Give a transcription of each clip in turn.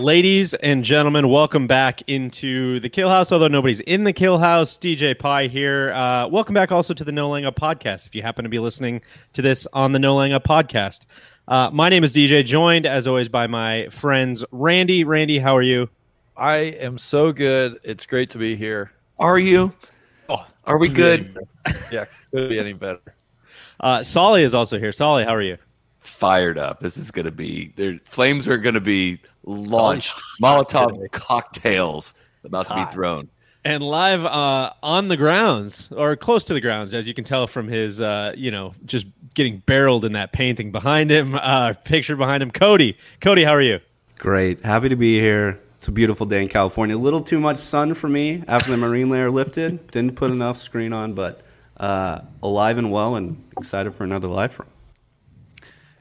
Ladies and gentlemen, welcome back into the Kill House. Although nobody's in the Kill House, DJ Pie here. Uh, welcome back also to the No Laying Up podcast. If you happen to be listening to this on the No Laying Up podcast, uh, my name is DJ, joined as always by my friends Randy. Randy, how are you? I am so good. It's great to be here. Are you? Oh, Are we good? Yeah, could be any better. Uh, Solly is also here. Solly, how are you? Fired up. This is going to be. Their flames are going to be launched. Molotov cocktails about to be thrown. And live uh, on the grounds, or close to the grounds, as you can tell from his, uh, you know, just getting barreled in that painting behind him, uh, picture behind him. Cody, Cody, how are you? Great. Happy to be here. It's a beautiful day in California. A little too much sun for me after the marine layer lifted. Didn't put enough screen on, but uh, alive and well and excited for another live from.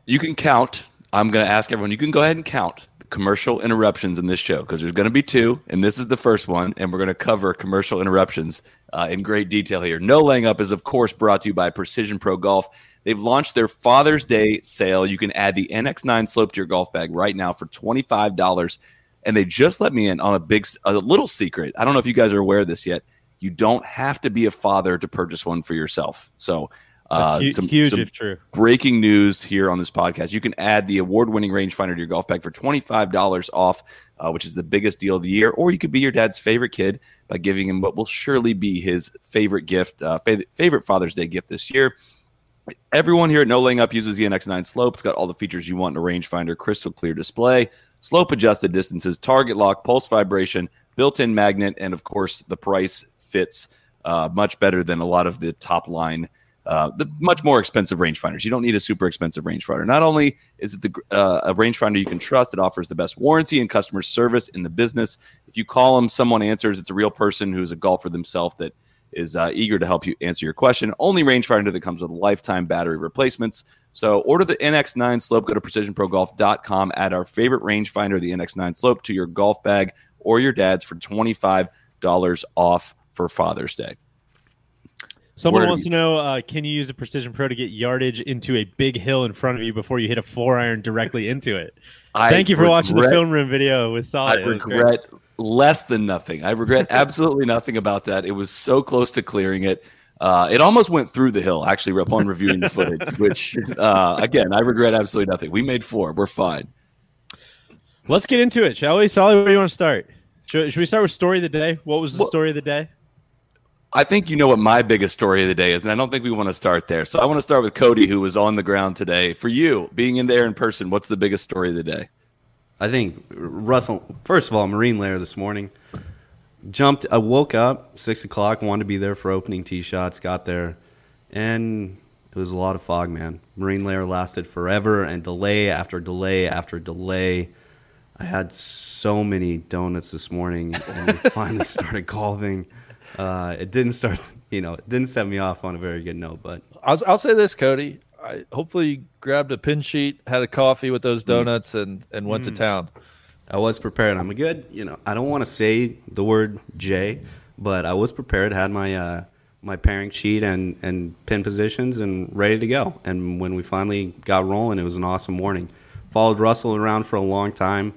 You can count. I'm going to ask everyone. You can go ahead and count the commercial interruptions in this show because there's going to be two, and this is the first one, and we're going to cover commercial interruptions uh, in great detail here. No laying up is of course brought to you by Precision Pro Golf. They've launched their Father's Day sale. You can add the NX9 slope to your golf bag right now for twenty five dollars, and they just let me in on a big, a little secret. I don't know if you guys are aware of this yet. You don't have to be a father to purchase one for yourself. So. Uh, That's hu- some- huge some if true. breaking news here on this podcast. You can add the award-winning rangefinder to your golf bag for $25 off, uh, which is the biggest deal of the year. Or you could be your dad's favorite kid by giving him what will surely be his favorite gift, uh, fa- favorite Father's Day gift this year. Everyone here at No Laying Up uses the NX9 Slope. It's got all the features you want in a rangefinder: crystal clear display, slope adjusted distances, target lock, pulse vibration, built-in magnet, and of course the price fits uh, much better than a lot of the top line uh, the much more expensive rangefinders. You don't need a super expensive rangefinder. Not only is it the uh, a rangefinder you can trust, it offers the best warranty and customer service in the business. If you call them, someone answers. It's a real person who's a golfer themselves that is uh, eager to help you answer your question. Only rangefinder that comes with lifetime battery replacements. So order the NX9 Slope. Go to precisionprogolf.com. Add our favorite rangefinder, the NX9 Slope, to your golf bag or your dad's for twenty five dollars off for Father's Day. Someone wants to know: uh, Can you use a Precision Pro to get yardage into a big hill in front of you before you hit a four iron directly into it? I Thank you for watching the film room video with I Solid. Was regret less than nothing. I regret absolutely nothing about that. It was so close to clearing it. Uh, it almost went through the hill, actually, upon reviewing the footage, which, uh, again, I regret absolutely nothing. We made four. We're fine. Let's get into it, shall we? Solid, where do you want to start? Should, should we start with story of the day? What was the Well- story of the day? I think you know what my biggest story of the day is, and I don't think we want to start there. So I want to start with Cody, who was on the ground today. For you, being in there in person, what's the biggest story of the day? I think Russell, first of all, marine layer this morning. Jumped, I woke up six o'clock, wanted to be there for opening tee shots, got there, and it was a lot of fog, man. Marine layer lasted forever, and delay after delay after delay. I had so many donuts this morning, and finally started golfing. Uh, it didn't start, you know, it didn't set me off on a very good note, but I'll, I'll say this, Cody. I hopefully you grabbed a pin sheet, had a coffee with Mm. those donuts, and and went to town. I was prepared. I'm a good, you know, I don't want to say the word J, but I was prepared. Had my uh, my pairing sheet and and pin positions and ready to go. And when we finally got rolling, it was an awesome morning. Followed Russell around for a long time.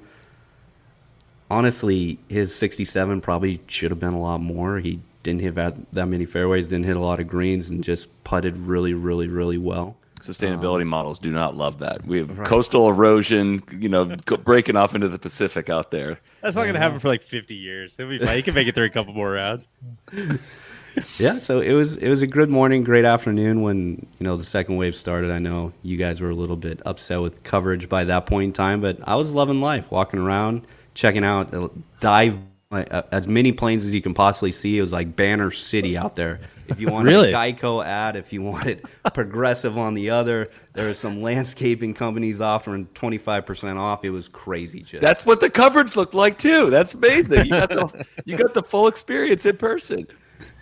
Honestly, his 67 probably should have been a lot more. He didn't hit that, that many fairways, didn't hit a lot of greens, and just putted really, really, really well. Sustainability um, models do not love that. We have coastal erosion, you know, breaking off into the Pacific out there. That's not going to happen for like 50 years. It'll be fine. You can make it through a couple more rounds. yeah, so it was it was a good morning, great afternoon when you know the second wave started. I know you guys were a little bit upset with coverage by that point in time, but I was loving life, walking around, checking out uh, dive uh, as many planes as you can possibly see. It was like Banner City out there. If you wanted Really? a Geico ad, if you wanted Progressive on the other, there were some landscaping companies offering twenty five percent off. It was crazy. Just That's what the coverage looked like too. That's amazing. You got the you got the full experience in person.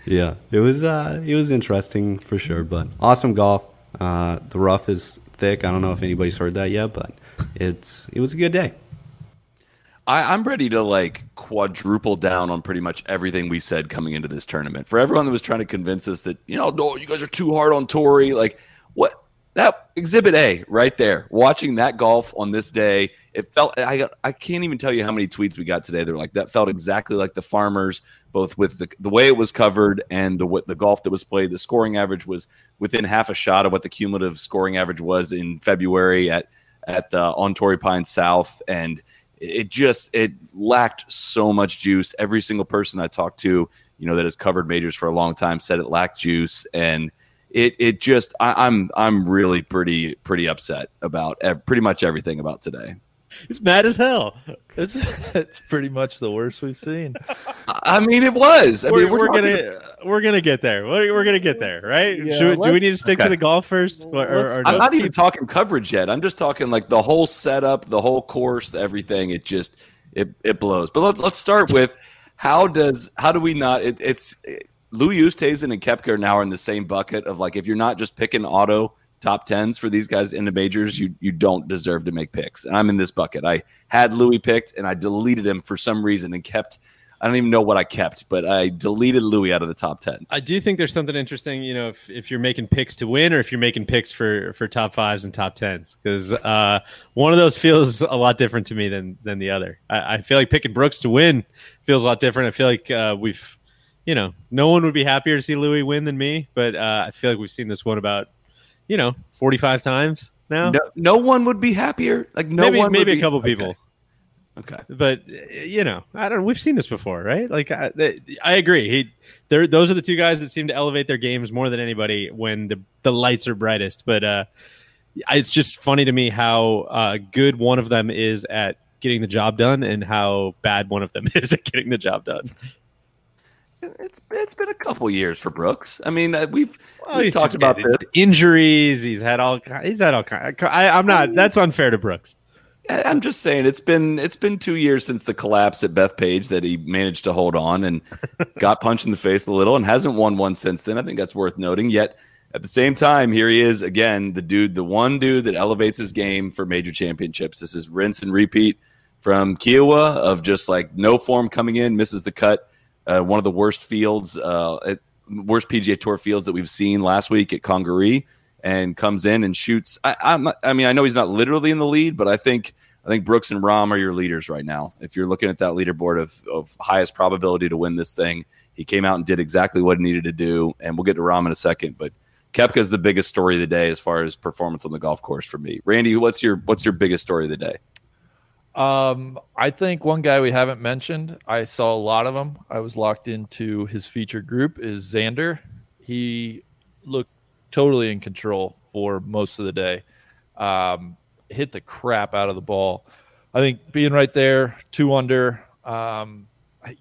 yeah, it was uh, it was interesting for sure. But awesome golf. Uh, the rough is thick. I don't know if anybody's heard that yet, but it's it was a good day. I, I'm ready to like quadruple down on pretty much everything we said coming into this tournament. For everyone that was trying to convince us that, you know, no, you guys are too hard on Torrey, like what that exhibit A right there, watching that golf on this day, it felt I I can't even tell you how many tweets we got today. They're like that felt exactly like the farmers, both with the, the way it was covered and the what the golf that was played. The scoring average was within half a shot of what the cumulative scoring average was in February at at uh, on Torrey Pine South, and it just it lacked so much juice. Every single person I talked to, you know, that has covered majors for a long time said it lacked juice, and it it just I, I'm I'm really pretty pretty upset about ev- pretty much everything about today. It's mad as hell. It's it's pretty much the worst we've seen. I I mean, it was. I we're, mean, we're, we're gonna we're gonna get there. We're, we're gonna get there, right? Yeah, Should do we need to stick to the golf first, or, or, Let's- or I'm not even talking coverage yet. I'm just talking like the whole setup, the whole course, everything. It just it it blows. But let, let's start with how does how do we not? It, it's Lou Oosthuizen and Koepka are now in the same bucket of like if you're not just picking auto top tens for these guys in the majors, you you don't deserve to make picks. And I'm in this bucket. I had Louis picked and I deleted him for some reason and kept. I don't even know what I kept, but I deleted Louis out of the top ten. I do think there's something interesting, you know, if, if you're making picks to win or if you're making picks for for top fives and top tens, because uh, one of those feels a lot different to me than than the other. I, I feel like picking Brooks to win feels a lot different. I feel like uh, we've, you know, no one would be happier to see Louis win than me, but uh, I feel like we've seen this one about, you know, 45 times now. No, no one would be happier. Like no maybe one. would maybe a be- couple Okay. people. Okay. but you know, I don't. We've seen this before, right? Like, I, I agree. He, they're those are the two guys that seem to elevate their games more than anybody when the the lights are brightest. But uh, it's just funny to me how uh, good one of them is at getting the job done, and how bad one of them is at getting the job done. It's it's been a couple years for Brooks. I mean, uh, we've Well, we've talked about this. injuries. He's had all. He's had all kind. I, I'm not. That's unfair to Brooks. I'm just saying it's been it's been two years since the collapse at Bethpage that he managed to hold on and got punched in the face a little and hasn't won one since then. I think that's worth noting. Yet at the same time, here he is again, the dude, the one dude that elevates his game for major championships. This is rinse and repeat from Kiawah of just like no form coming in, misses the cut. Uh, one of the worst fields, uh, worst PGA Tour fields that we've seen last week at Congaree, and comes in and shoots. I, I'm I mean, I know he's not literally in the lead, but I think I think Brooks and Rahm are your leaders right now. If you're looking at that leaderboard of, of highest probability to win this thing, he came out and did exactly what he needed to do. And we'll get to Rahm in a second, but Koepka is the biggest story of the day as far as performance on the golf course for me. Randy, what's your what's your biggest story of the day? Um, I think one guy we haven't mentioned, I saw a lot of him. I was locked into his feature group is Xander. He looked totally in control for most of the day. Um, hit the crap out of the ball. I think being right there, two under, um,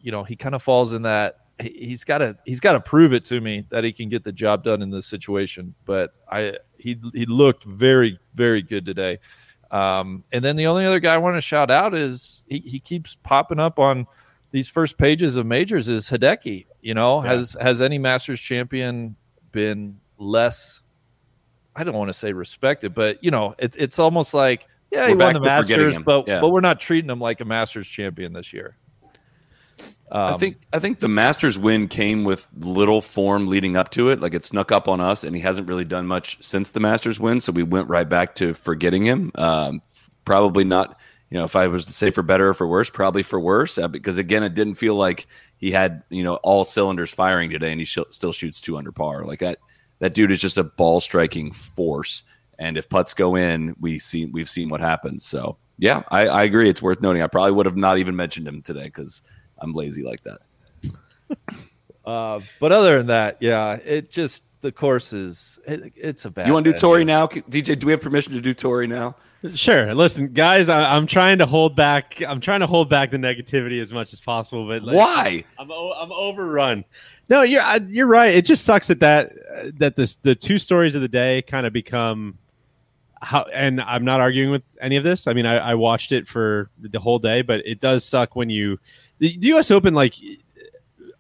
you know, he kind of falls in that he- he's got to he's got to prove it to me that he can get the job done in this situation. But I he he looked very very good today. Um, and then the only other guy I want to shout out is he, he keeps popping up on these first pages of majors is Hideki. You know, has has any Masters champion been less? I don't want to say respected, but you know, it's it's almost like yeah, he We're won the Masters, but Yeah. but we're not treating him like a Masters champion this year. I Um, think I think the Masters win came with little form leading up to it. Like it snuck up on us, and he hasn't really done much since the Masters win. So we went right back to forgetting him. Um, probably not. You know, if I was to say for better or for worse, probably for worse, uh, because again, it didn't feel like he had you know all cylinders firing today, and he sh- still shoots two under par. Like that, that dude is just a ball striking force. And if putts go in, we see we've seen what happens. So yeah, I, I agree. It's worth noting. I probably would have not even mentioned him today because I'm lazy like that. uh, but other than that, yeah, it just the course is it, it's a bad. You want to do Torrey now, DJ? Do we have permission to do Torrey now? Sure. Listen, guys, I, I'm trying to hold back. I'm trying to hold back the negativity as much as possible. But like, Why? I'm o- I'm overrun. No, you're I- you're right. It just sucks that that uh, that this the two stories of the day kind of become how. And I'm not arguing with any of this. I mean, I, I watched it for the whole day, but it does suck when you the, the U.S. Open like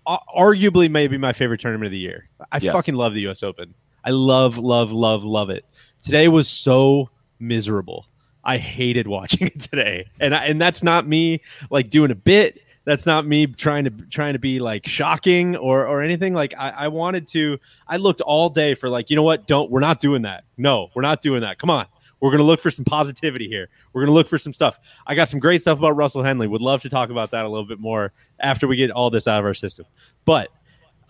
arguably maybe my favorite tournament of the year. I Yes. fucking love the U.S. Open. I love love love love it. Today was so miserable. I hated watching it today, and I, and that's not me like doing a bit. That's not me trying to trying to be like shocking or or anything. Like I, I wanted to. I looked all day for like you know what? Don't we're not doing that. No, we're not doing that. Come on. We're gonna look for some positivity here. We're gonna look for some stuff. I got some great stuff about Russell Henley. Would love to talk about that a little bit more after we get all this out of our system. But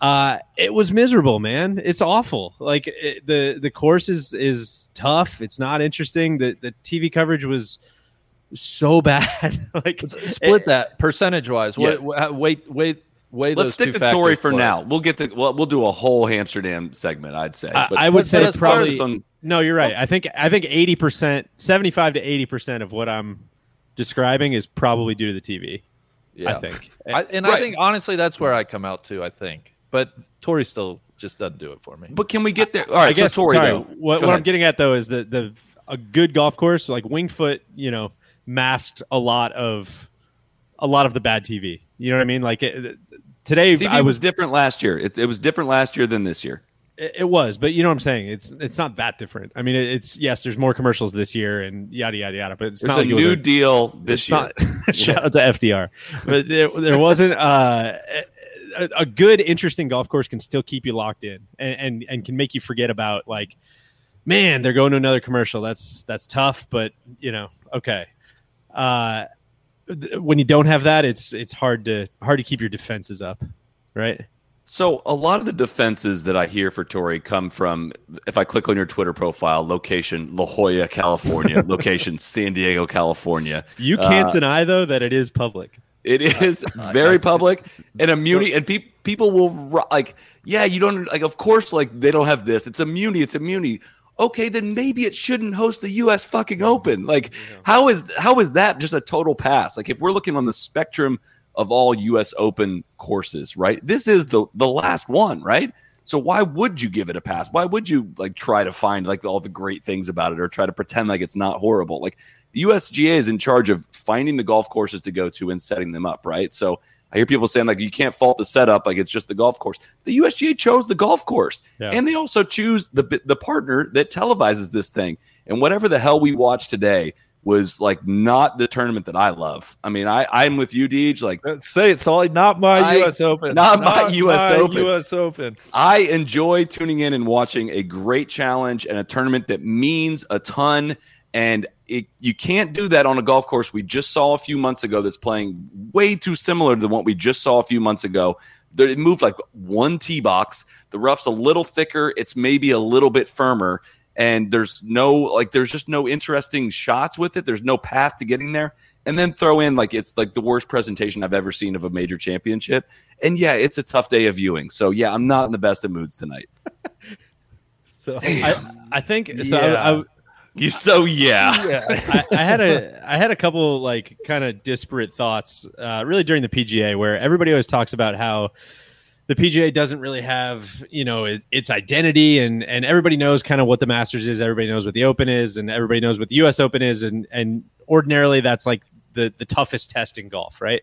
uh, it was miserable, man. It's awful. Like it, the the course is is tough. It's not interesting. The the TV coverage was so bad. like Split that percentage wise. Yes. Wait, wait, wait, wait. Let's stick to Torrey for now. We'll get the well, we'll do a whole Amsterdam segment. I'd say. I- But I would say as probably- as on- no, you're right. Oh. I think I think eighty percent, seventy five to eighty percent of what I'm describing is probably due to the TV. Yeah. I think. I, and Right. I think honestly, that's where I come out to. I think, but Torrey still just doesn't do it for me. but can we get there? All right, I guess. so Torrey sorry, though. what, what I'm getting at though is that the a good golf course like Wingfoot, you know, masked a lot of a lot of the bad TV. You know what I mean? Like it, today, TV I was was different last year. It, it was different last year than this year. It, it was, but you know what I'm saying. It's it's not that different. I mean, it, it's yes, there's more commercials this year and yada yada yada. But it's There's not a like new a- deal this year. not- shout out to FDR, but there, there wasn't uh, a, a good, interesting golf course can still keep you locked in and, and and can make you forget about like, man, they're going to another commercial. That's that's tough, but you know, okay. Uh, when you don't have that, it's it's hard to hard to keep your defenses up, right? So a lot of the defenses that I hear for Torrey come from if I click on your Twitter profile, location La Jolla, California, location San Diego, California. You can't Uh, deny though that it is public. It is very public and immunity, and pe- people will ru- like, yeah, you don't like. Of course, like they don't have this. It's immunity. It's immunity. Okay, then maybe it shouldn't host the U.S. fucking Open. Like, how is how is that just a total pass? Like, if we're looking on the spectrum of all U.S. Open courses, right? This is the the last one, right? So why would you give it a pass? Why would you like try to find like all the great things about it or try to pretend like it's not horrible? Like the USGA is in charge of finding the golf courses to go to and setting them up, right? So I hear people saying like you can't fault the setup, like it's just the golf course. The USGA chose the golf course, Yeah. and they also choose the the partner that televises this thing. And whatever the hell we watched today was like not the tournament that I love. I mean, I I'm with you, Deej. Like Say it, Solly. Not my I- U.S. Open. not my US Open. U.S. Open. I enjoy tuning in and watching a great challenge and a tournament that means a ton. And it, you can't do that on a golf course we just saw a few months ago that's playing way too similar to what we just saw a few months ago. It moved like one tee box. The rough's a little thicker. It's maybe a little bit firmer. And there's no, like, there's just no interesting shots with it. There's no path to getting there. And then throw in, like, it's like the worst presentation I've ever seen of a major championship. And yeah, it's a tough day of viewing. So yeah, I'm not in the best of moods tonight. So I, I think so. Yeah. I, You so yeah. I, I had a I had a couple like kind of disparate thoughts uh, really during the PGA where everybody always talks about how the PGA doesn't really have you know it, its identity and and everybody knows kind of what the Masters is everybody knows what the Open is and everybody knows what the U.S. Open is and and ordinarily that's like the the toughest test in golf right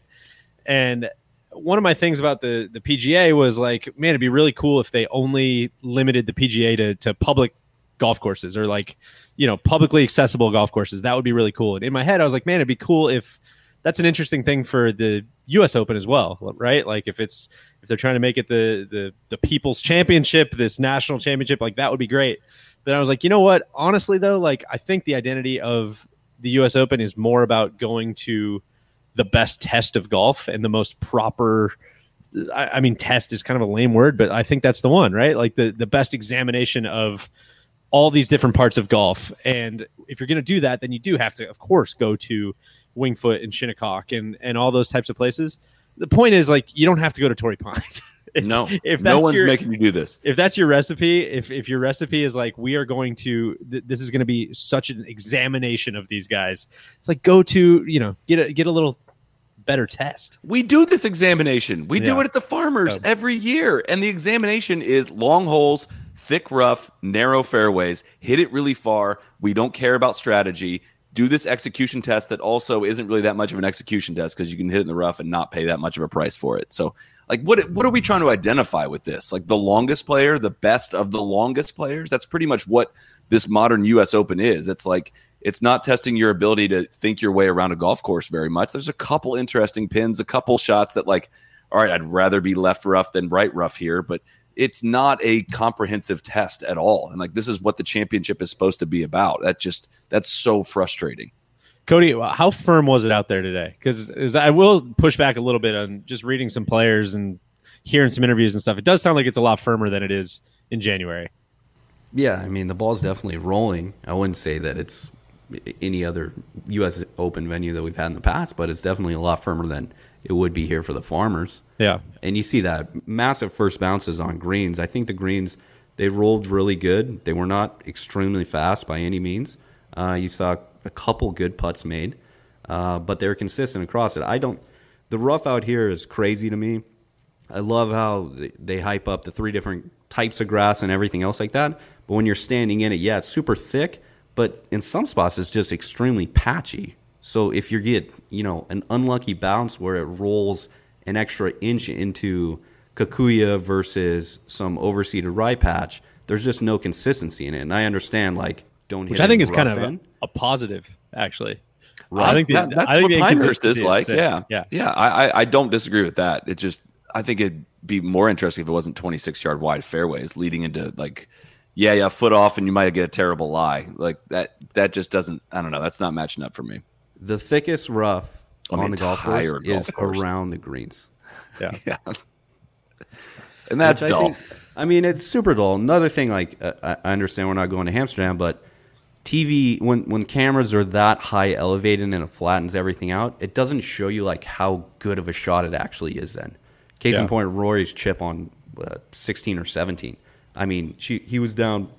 and one of my things about the the PGA was like man it'd be really cool if they only limited the PGA to to public golf courses or like you know publicly accessible golf courses. That would be really cool. And in my head i was like man it'd be cool if that's an interesting thing for the us open as well right? Like if it's if they're trying to make it the the the people's championship this national championship like that would be great. But i was like you know what? Honestly though like i think the identity of the us open is more about going to the best test of golf and the most proper I, I mean test is kind of a lame word but i think that's the one right? Like the the best examination of all these different parts of golf. And if you're going to do that, then you do have to, of course, go to Wingfoot and Shinnecock and and all those types of places. The point is, like, you don't have to go to Torrey Pines. No, if no one's your- making you do this. if that's your recipe, if if your recipe is like we are going to th- this is going to be such an examination of these guys, it's like go to you know get a get a little better test. We do this examination. We do it at the farmers Yeah. every year. And the examination is long holes, thick rough, narrow fairways, hit it really far. We don't care about strategy. Do this execution test that also isn't really that much of an execution test because you can hit it in the rough and not pay that much of a price for it. So, like, what what are we trying to identify with this? Like the longest player, the best of the longest players? That's pretty much what this modern US Open is. It's like it's not testing your ability to think your way around a golf course very much. There's a couple interesting pins, a couple shots that like, all right, I'd rather be left rough than right rough here, but it's not a comprehensive test at all. And like this is what the championship is supposed to be about. That just that's so frustrating. Cody, how firm was it out there today? Because I will push back a little bit on just reading some players and hearing some interviews and stuff. It does sound like it's a lot firmer than it is in January. Yeah, I mean the ball's definitely rolling. I wouldn't say that it's any other U.S. Open venue that we've had in the past, but it's definitely a lot firmer than it would be here for the farmers. Yeah. And you see that massive first bounces on greens. I think the greens they rolled really good. They were not extremely fast by any means. Uh, you saw a couple good putts made, uh, but they're consistent across it. I don't. The rough out here is crazy to me. I love how they- they hype up the three different types of grass and everything else like that. But when you're standing in it, yeah, it's super thick, but in some spots it's just extremely patchy. So if you get, you know, an unlucky bounce where it rolls an extra inch into kikuyu versus some overseeded rye patch, there's just no consistency in it. And I understand, like, don't hit Which it I think in is kind of a, a positive, actually. Right. I think the, That- that's I think what Pinehurst is like. Yeah. Yeah. Yeah. I, I, I don't disagree with that. It just, I think it'd be more interesting if it wasn't 26 yard wide fairways leading into like, yeah, yeah, foot off and you might get a terrible lie. Like that, that just doesn't, I don't know. That's not matching up for me. The thickest rough On on, the the, golf course golf is course. around the greens. Yeah. Yeah. And that's Which I dull. think- I mean, it's super dull. Another thing, like uh, I I understand we're not going to Amsterdam, but TV when when cameras are that high elevated and it flattens everything out, it doesn't show you like how good of a shot it actually is. Then, case Yeah. in point, Rory's chip on uh, 16 or 17. I mean, she he was down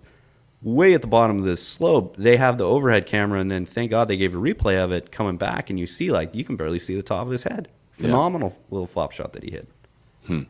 way at the bottom of this slope. They have the overhead camera, and then thank God they gave a replay of it coming back, and you see like you can barely see the top of his head. Phenomenal little flop shot that he hit. Hmm.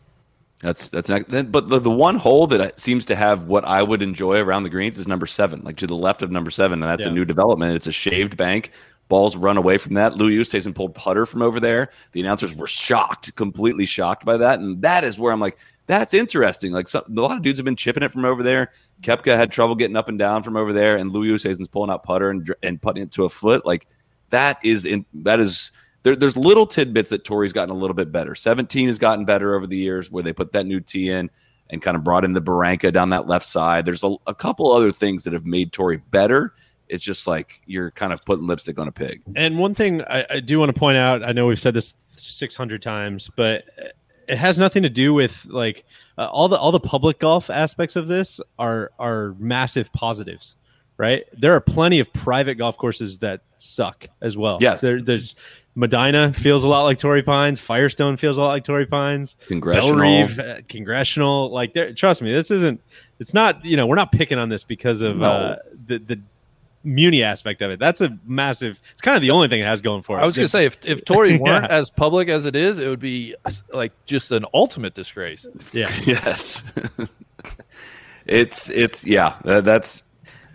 That's that's not. But the, the one hole that seems to have what I would enjoy around the greens is number seven, like to the left of number seven, and that's a new development. It's a shaved bank. Balls run away from that. Louis Oosthuizen pulled putter from over there. The announcers were shocked, completely shocked by that, and that is where I'm like, that's interesting. Like some, a lot of dudes have been chipping it from over there. Koepka had trouble getting up and down from over there, and Louis Oosthuizen's pulling out putter and and putting it to a foot. Like that is in that is there, there's little tidbits that Torrey's gotten a little bit better. 17 has gotten better over the years where they put that new tee in and kind of brought in the Barranca down that left side. There's a, a couple other things that have made Tori better. It's just like you're kind of putting lipstick on a pig. And one thing I, I do want to point out, I know we've said this 600 times, but it has nothing to do with like uh, all the all the public golf aspects of this are are massive positives, right? There are plenty of private golf courses that suck as well. Yes. there, there's Medinah feels a lot like Torrey Pines. Firestone feels a lot like Torrey Pines. Congressional. Bellerive, uh, congressional. Like, there, trust me, this isn't. It's not. You know, we're not picking on this because of No. uh, the the Muni aspect of it. That's a massive. It's kind of the only thing it has going for it. I was going to say if if Torrey weren't Yeah. as public as it is, it would be like just an ultimate disgrace. yeah. Yes. it's it's yeah. That, that's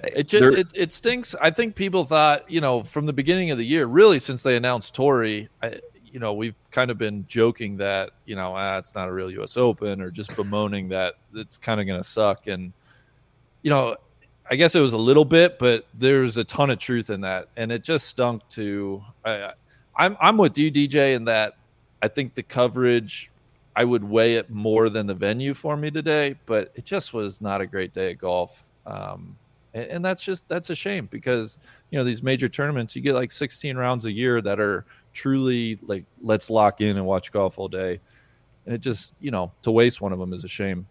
It just it, it stinks. I think people thought, you know, from the beginning of the year, really since they announced Torrey, I, you know, we've kind of been joking that, you know, ah, it's not a real US Open or just bemoaning that it's kind of going to suck and you know, I guess it was a little bit, but there's a ton of truth in that and it just stunk to I I'm I'm with you DJ in that I think the coverage I would weigh it more than the venue for me today, but it just was not a great day of golf. Um, and, and that's just that's a shame because you know these major tournaments you get like 16 rounds a year that are truly like let's lock in and watch golf all day, and it just you know to waste one of them is a shame.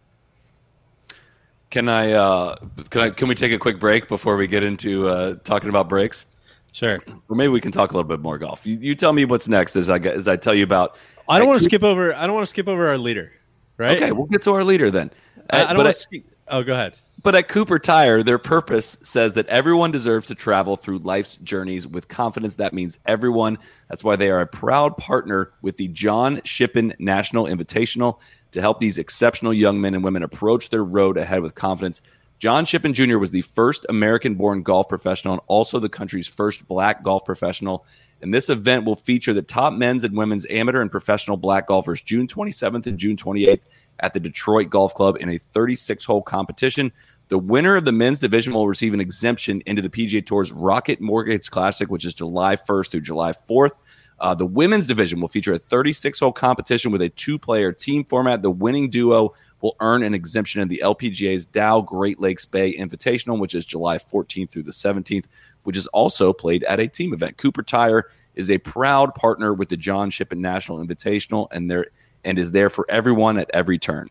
Can I uh can I can we take a quick break before we get into uh talking about breaks? Sure. Or maybe we can talk a little bit more golf. You, you tell me what's next as I get- as I tell you about I don't want to skip over. I don't want to skip over our leader. right? Okay, we'll get to our leader then. I, I don't but, want at, to. Oh, go ahead. but at Cooper Tire, their purpose says that everyone deserves to travel through life's journeys with confidence. That means everyone. That's why they are a proud partner with the John Shippen National Invitational to help these exceptional young men and women approach their road ahead with confidence. John Shippen Jr. was the first American born golf professional and also the country's first black golf professional. And this event will feature the top men's and women's amateur and professional black golfers June 27th and June 28th at the Detroit Golf Club in a 36 hole competition. The winner of the men's division will receive an exemption into the PGA Tour's Rocket Mortgage Classic, which is July 1st through July 4th. Uh, the women's division will feature a 36 hole competition with a two player team format. The winning duo will earn an exemption in the LPGA's Dow Great Lakes Bay Invitational, which is July 14th through the 17th, which is also played at a team event. Cooper Tire is a proud partner with the John Shippen National Invitational, and there and is there for everyone at every turn.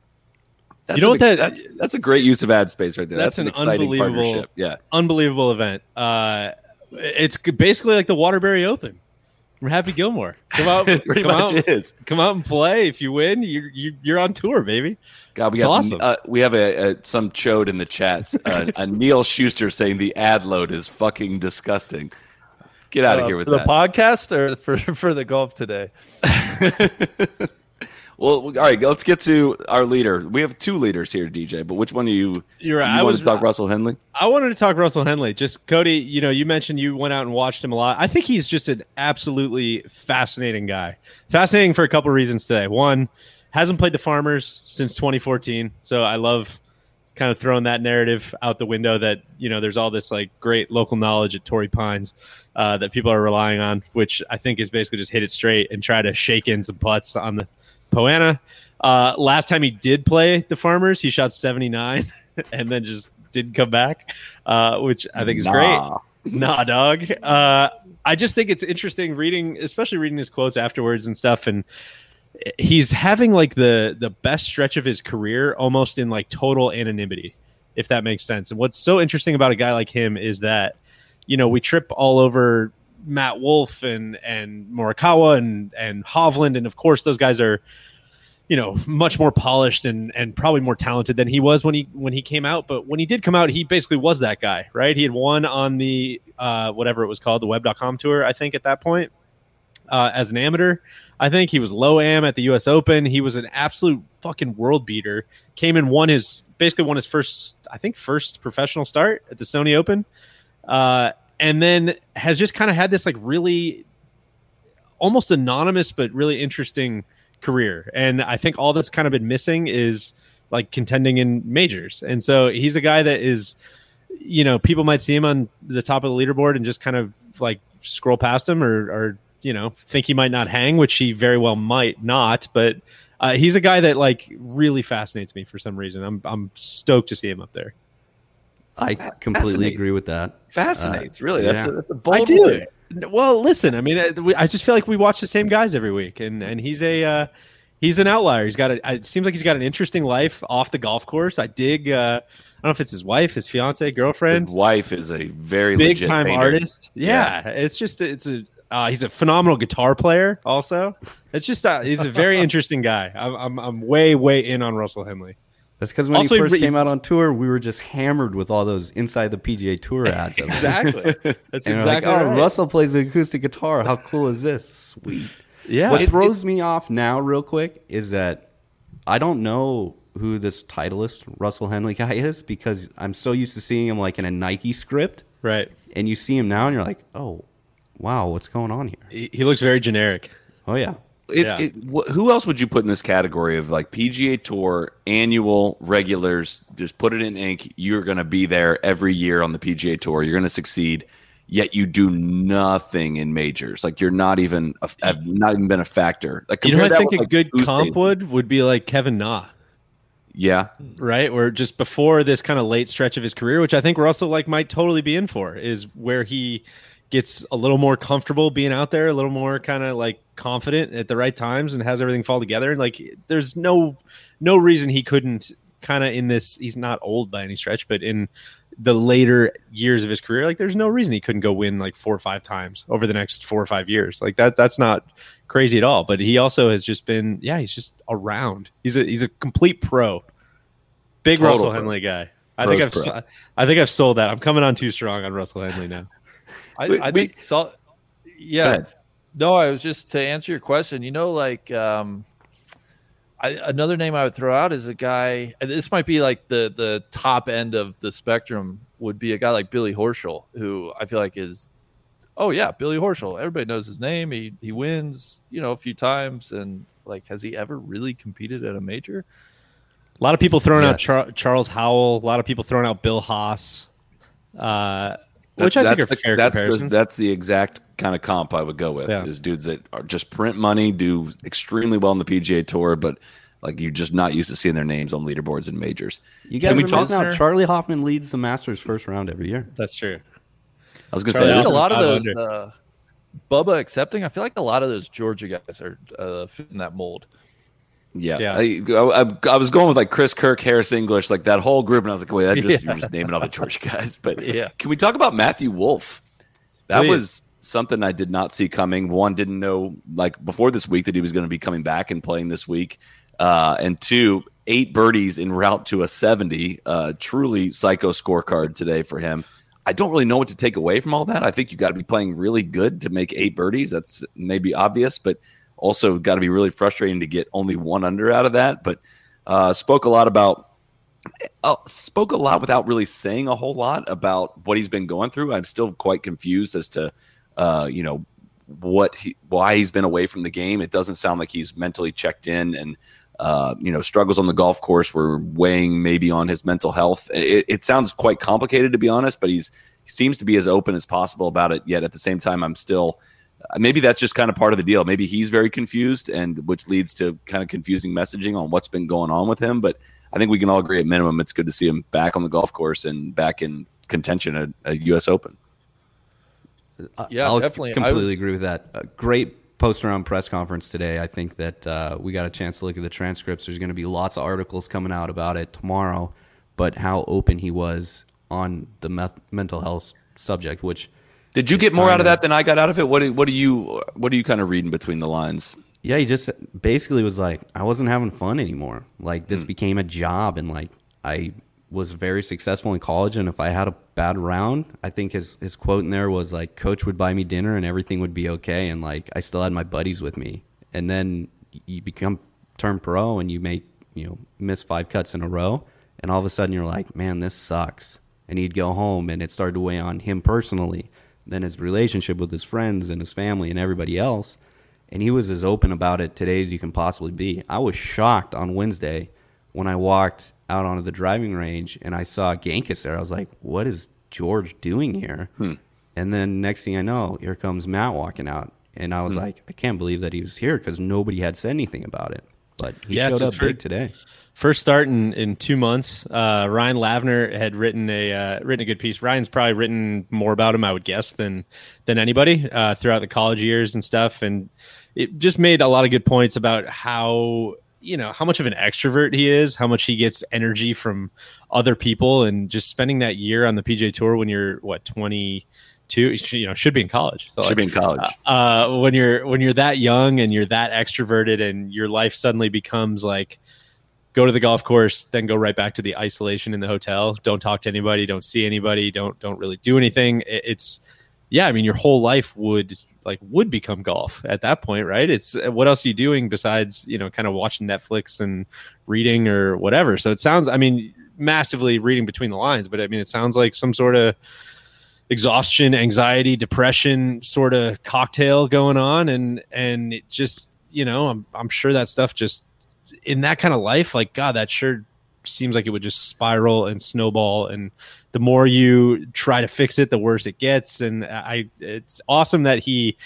That's You know what that- that's that's a great use of ad space right there. That's That's, an, an exciting unbelievable- partnership. Yeah. Unbelievable event. Uh, it's basically like the Waterbury Open. We're Happy Gilmore. Come out, It pretty come much out, is. come out and play. If you win, you're you, you're on tour, baby. God, we It's have awesome. uh, we have a, a some chode in the chats. Uh, a Neil Schuster saying the ad load is fucking disgusting. Get out of Uh, here with for the that. podcast or for for the golf today. Well, all right, let's get to our leader. We have two leaders here, DJ. But which one are you? You're right. You I want was to talk Russell Henley? I wanted to talk Russell Henley. Just Cody, you know, you mentioned you went out and watched him a lot. I think he's just an absolutely fascinating guy. Fascinating for a couple of reasons today. One, hasn't played the Farmers since 2014, so I love kind of throwing that narrative out the window that you know there's all this like great local knowledge at Torrey Pines uh, that people are relying on, which I think is basically just hit it straight and try to shake in some putts on the Poa annua. Uh, last time he did play the Farmers, he shot 79 and then just didn't come back, uh, which I think is great. Nah. Nah, dog. Uh, I just think it's interesting reading, especially reading his quotes afterwards and stuff. And he's having like the the best stretch of his career, almost in like total anonymity, if that makes sense. And what's so interesting about a guy like him is that you know we trip all over Matt Wolff and and Morikawa and and Hovland, and of course those guys are you know much more polished and and probably more talented than he was when he when he came out. But when he did come out he basically was that guy right? He had won on the uh whatever it was called the web.com tour i think at that point uh as an amateur. I think he was low am at the us open. He was an absolute fucking world beater. Came and won his basically won his first i think first professional start at the sony open uh and then has just kind of had this like really almost anonymous but really interesting career. And I think all that's kind of been missing is like contending in majors. And so he's a guy that is, you know, people might see him on the top of the leaderboard and just kind of like scroll past him or, or you know, think he might not hang, which he very well might not. But uh, he's a guy that like really fascinates me for some reason. I'm I'm stoked to see him up there. I completely agree with that. Fascinates, really. That's yeah. a, that's a bold I do. word. Well, listen, I mean, I, we- I just feel like we watch the same guys every week, and and he's a uh, he's an outlier. He's got a. It seems like he's got an interesting life off the golf course. I dig. Uh, I don't know if it's his wife, his fiance, girlfriend. His wife is a very big legit time painter. artist. Yeah, it's just it's a. Uh, he's a phenomenal guitar player. Also, it's just uh, he's a very interesting guy. I'm, I'm I'm way way in on Russell Henley. That's because when Also, he first came out on tour, we were just hammered with all those inside the PGA Tour ads. Exactly. That's And we're like, exactly oh, right. Russell plays the acoustic guitar. How cool is this? Sweet. Yeah. What It- throws me off now, real quick, is that I don't know who this Titleist Russell Henley guy is because I'm so used to seeing him like in a Nike script, right. and you see him now, and you're like, oh, wow, what's going on here? He, he looks very generic. Oh yeah, It, Yeah. it, wh- who else would you put in this category of like PGA Tour annual regulars? Just put it in ink. You're going to be there every year on the PGA Tour. You're going to succeed. Yet you do nothing in majors. Like you're not even a, have not even been a factor. Like You know, I think with, a like, good comp would would be like Kevin Na. Yeah, right? Where just before this kind of late stretch of his career, which I think Russell like might totally be in for, is where he gets a little more comfortable being out there, a little more kind of like confident at the right times, and has everything fall together. Like, there's no no reason he couldn't kind of in this. He's not old by any stretch, but in the later years of his career, like there's no reason he couldn't go win like four or five times over the next four or five years. Like that, that's not crazy at all. But he also has just been, yeah, he's just around. He's a he's a complete pro. Big Total Russell pro. Henley guy. I Pros think I've pro. I think I've sold that. I'm coming on too strong on Russell Henley now. I, We- I we- think so. Yeah. No, I was just to answer your question. You know, like um, I, another name I would throw out is a guy. And this might be like the the top end of the spectrum. Would be a guy like Billy Horschel, who I feel like is. Oh yeah, Billy Horschel. Everybody knows his name. He he wins, you know, a few times, and like, has he ever really competed at a major? A lot of people throwing out Char- Charles Howell. A lot of people throwing out Bill Haas, uh, which That- I think are that's the, fair that's the, that's the exact kind of comp I would go with. Yeah. Is dudes that are just print money, do extremely well on the PGA Tour, but like you're just not used to seeing their names on leaderboards and majors. You Can guys we talk- now? Charley Hoffman leads the Masters first round every year. That's true. I was gonna Charlie say I think a lot of those, uh, Bubba accepting. I feel like a lot of those Georgia guys are uh, fitting that mold. Yeah, Yeah. I, I, I was going with like Chris Kirk, Harris English, like that whole group, and I was like, wait, that just you're just naming all the Georgia guys. But Yeah. can we talk about Matthew Wolff? That Please. was something I did not see coming. One, didn't know like before this week that he was going to be coming back and playing this week, uh, and two, eight birdies en route to a seventy. Uh, truly psycho scorecard today for him. I don't really know what to take away from all that. I think you got to be playing really good to make eight birdies. That's maybe obvious, but also got to be really frustrating to get only one under out of that. But uh, spoke a lot about uh, spoke a lot without really saying a whole lot about what he's been going through. I'm still quite confused as to uh, you know what he, why he's been away from the game. It doesn't sound like he's mentally checked in and. Uh, you know, struggles on the golf course were weighing maybe on his mental health. It, it sounds quite complicated to be honest, but he's he seems to be as open as possible about it. Yet at the same time, I'm still maybe that's just kind of part of the deal. Maybe he's very confused, and which leads to kind of confusing messaging on what's been going on with him. But I think we can all agree at minimum, it's good to see him back on the golf course and back in contention at a U.S. Open. Yeah, I'll definitely. I Completely was- agree with that. A great post round press conference today. I think that uh, we got a chance to look at the transcripts. There's going to be lots of articles coming out about it tomorrow, but how open he was on the meth- mental health subject, which Did you get more out of that than I got out of it? What do, what do you what are you kind of reading between the lines? yeah, he just basically was like, I wasn't having fun anymore. Like this hmm. became a job, and like I was very successful in college. And if I had a bad round, I think his his quote in there was like, "Coach would buy me dinner, and everything would be okay." And like I still had my buddies with me. And then you become turn pro, and you make you know miss five cuts in a row, and all of a sudden you're like, "Man, this sucks." And he'd go home, and it started to weigh on him personally. Then his relationship with his friends and his family and everybody else and he was as open about it today as you can possibly be. I was shocked on Wednesday when I walked out onto the driving range and I saw Gankas there. I was like, "What is George doing here?" And then next thing I know, here comes Matt walking out, and I was like, "I can't believe that he was here because nobody had said anything about it." But he Yeah, showed up big today. First start in, in two months. Uh, Ryan Lavner had written a uh, written a good piece. Ryan's probably written more about him, I would guess, than than anybody uh, throughout the college years and stuff. And it just made a lot of good points about how you know how much of an extrovert he is, how much he gets energy from other people, and just spending that year on the PJ Tour when you're what twenty two, you know, should be in college. So Should be in college. uh, when you're when you're that young and you're that extroverted and your life suddenly becomes like go to the golf course then go right back to the isolation in the hotel. Don't talk to anybody don't see anybody don't don't really do anything. It- it's yeah i mean your whole life would like would become golf at that point right? It's uh, what else are you doing besides you know kind of watching netflix and reading or whatever? So it sounds i mean massively reading between the lines but i mean it sounds like some sort of exhaustion, anxiety, depression sort of cocktail going on. And and it just, you know, I'm I'm sure that stuff just in that kind of life like god, that sure seems like it would just spiral and snowball. And the more you try to fix it, the worse it gets. And I it's awesome that he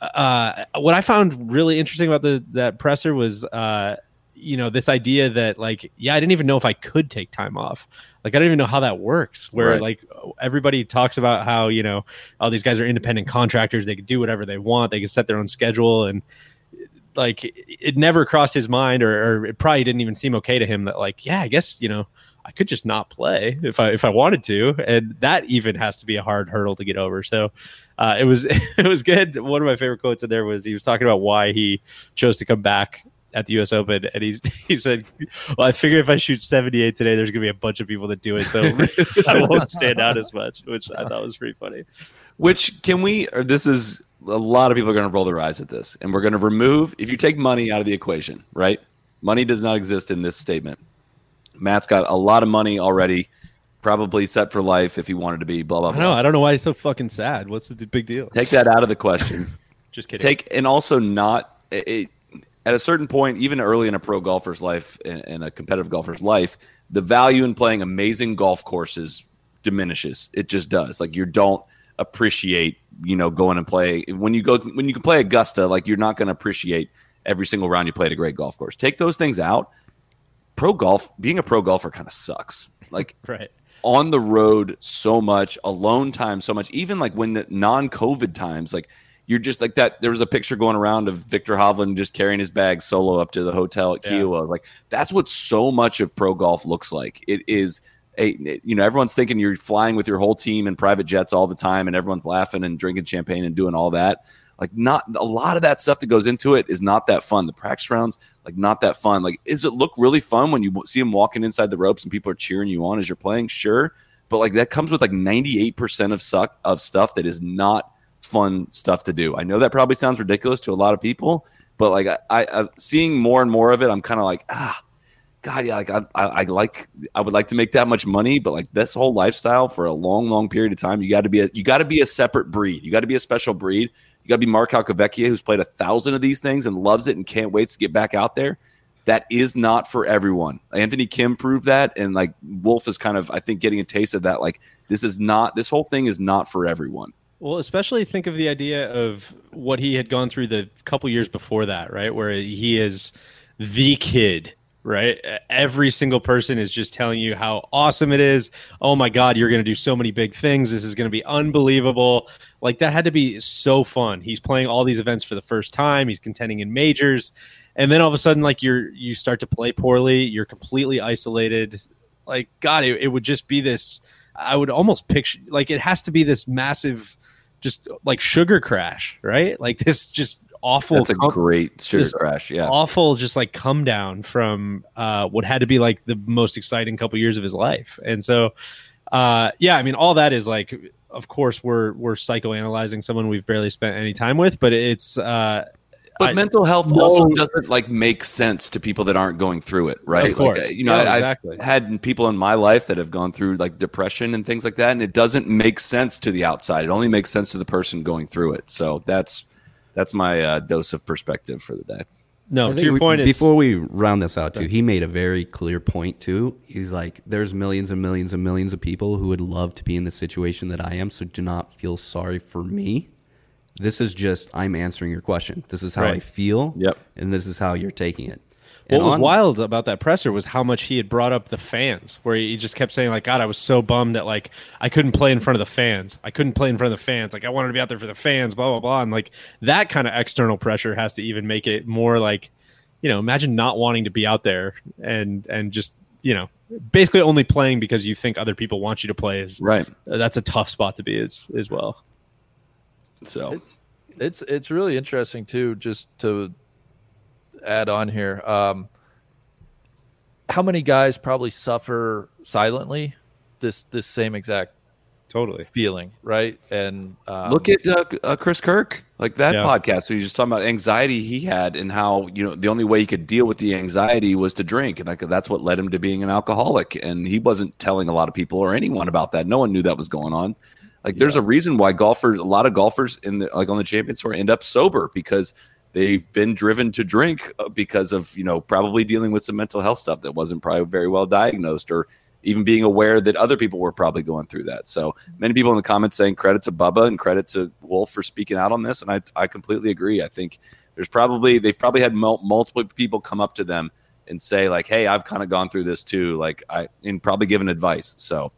uh what I found really interesting about the that presser was uh you know this idea that like yeah i didn't even know if i could take time off. Like i don't even know how that works where Right. like everybody talks about how you know all these guys are independent contractors. They can do whatever they want. They can set their own schedule. And like it- never crossed his mind or, or it probably didn't even seem okay to him that like yeah i guess you know i could just not play if i if i wanted to and that even has to be a hard hurdle to get over so uh, it was it was good. One of my favorite quotes in there was he was talking about why he chose to come back at the U.S. Open, and he's he said, "Well, I figure if I shoot 78 today, there's gonna be a bunch of people that do it, so I won't stand out as much," which I thought was pretty funny. Which can we? Or this is a lot of people are going to roll their eyes at this, and we're going to remove if you take money out of the equation, right? Money does not exist in this statement. Matt's got a lot of money already, probably set for life if he wanted to be. Blah blah I blah. know. I don't know why he's so fucking sad. What's the big deal? Take that out of the question. Just kidding. take and also not it, at a certain point, even early in a pro golfer's life in a competitive golfer's life, the value in playing amazing golf courses diminishes. It just does. Like you don't appreciate, you know, going and play when you go when you can play Augusta. Like you're not going to appreciate every single round you play at a great golf course. Take those things out. Pro golf, being a pro golfer, kind of sucks. Like right. on the road so much, alone time so much, even like when the non-COVID times, like you're just like that. There was a picture going around of Viktor Hovland just carrying his bag solo up to the hotel at Yeah. Kiawah. Like that's what so much of pro golf looks like. It is you know everyone's thinking you're flying with your whole team in private jets all the time, and everyone's laughing and drinking champagne and doing all that. Like not a lot of that stuff that goes into it is not that fun. The practice rounds like not that fun. Like does it look really fun when you see them walking inside the ropes and people are cheering you on as you're playing? Sure, but like that comes with like 98% of suck of stuff that is not fun stuff to do. I know that probably sounds ridiculous to a lot of people, but like I, I seeing more and more of it, I'm kind of like ah, God, yeah, like I, I, I like I would like to make that much money, but like this whole lifestyle for a long, long period of time, you got to be a you got to be a separate breed. You got to be a special breed. You got to be Mark Calcavecchia, who's played a thousand of these things and loves it and can't wait to get back out there. That is not for everyone. Anthony Kim proved that, and like Wolff is kind of, I think, getting a taste of that. Like this is not this whole thing is not for everyone. Well, especially think of the idea of what he had gone through the couple years before that, right? Where he is the kid, right? Every single person is just telling you how awesome it is. Oh my God, you're going to do so many big things. This is going to be unbelievable. Like that had to be so fun. He's playing all these events for the first time. He's contending in majors. And then all of a sudden, like you're, you start to play poorly. You're completely isolated. Like, God, it, it would just be this. I would almost picture like it has to be this massive, just like sugar crash, right? Like this just awful. That's a com- great sugar crash. Yeah. awful just like come down from uh what had to be like the most exciting couple years of his life and so uh yeah i mean all that is like of course we're we're psychoanalyzing someone we've barely spent any time with but it's uh But I- mental health no- also doesn't like make sense to people that aren't going through it, right? Of course. Like, uh, you know, Yeah, I- exactly. I've had people in my life that have gone through like depression and things like that, and it doesn't make sense to the outside. It only makes sense to the person going through it. So that's that's my uh, dose of perspective for the day. no to your we- point it's, before we round this out too, he made a very clear point too. He's like, there's millions and millions and millions of people who would love to be in the situation that I am, so do not feel sorry for me. This is just I'm answering your question. This is how I feel. Yep. And this is how you're taking it. What And was on- wild about that presser was how much he had brought up the fans where he just kept saying like god i was so bummed that like i couldn't play in front of the fans i couldn't play in front of the fans like i wanted to be out there for the fans blah blah blah and like that kind of external pressure has to even make it more like you know imagine not wanting to be out there and and just you know basically only playing because you think other people want you to play is Right. Uh, that's a tough spot to be as as well So It's it's it's really interesting too. Just to add on here, um, how many guys probably suffer silently this this same exact totally feeling, right? And um, look at uh, uh, Chris Kirk, like that Yeah. podcast. where he was just talking about anxiety he had and how you know the only way he could deal with the anxiety was to drink, and like that's what led him to being an alcoholic. And he wasn't telling a lot of people or anyone about that. No one knew that was going on. Like there's a reason why golfers, a lot of golfers in the like on the Champions Tour end up sober because they've been driven to drink uh, because of you know probably dealing with some mental health stuff that wasn't probably very well diagnosed or even being aware that other people were probably going through that. So many people in the comments saying credit to Bubba and credit to Wolff for speaking out on this, and I I completely agree. I think there's probably they've probably had mul- multiple people come up to them and say like, "Hey, I've kind of gone through this too," like I and probably given advice. So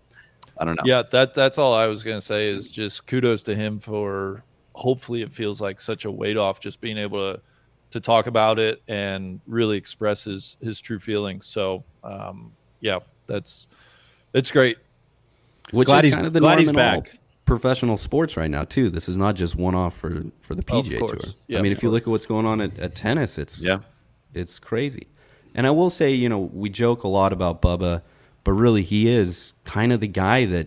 I don't know. Yeah, that that's all I was gonna say is just kudos to him for hopefully it feels like such a weight off just being able to to talk about it and really express his his true feelings. So um yeah, that's it's great. which glad is he's kind of the glad norm he's back professional sports right now too. This is not just one off for for the Of PGA course. Tour. Yeah, I mean, of if you look at what's going on at, at tennis, it's Yeah. it's crazy. And I will say, you know, we joke a lot about Bubba, but really he is kind of the guy that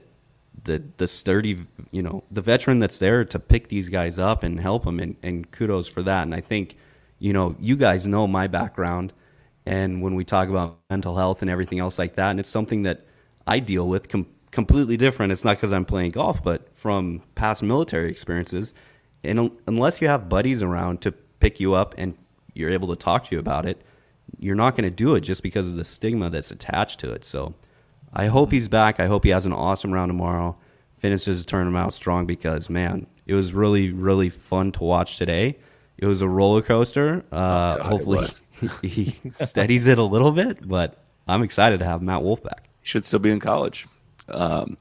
the the sturdy, you know, the veteran that's there to pick these guys up and help them and, and kudos for that. And I think, you know, you guys know my background and when we talk about mental health and everything else like that, and it's something that I deal with com- completely different. It's not because I'm playing golf, but from past military experiences. And unless you have buddies around to pick you up and you're able to talk to you about it, you're not going to do it just because of the stigma that's attached to it. So I hope he's back. I hope he has an awesome round tomorrow, finishes his tournament out strong because, man, it was really, really fun to watch today. It was a roller coaster. Uh, it hopefully was. he steadies it a little bit, but I'm excited to have Matt Wolff back. He should still be in college. Um,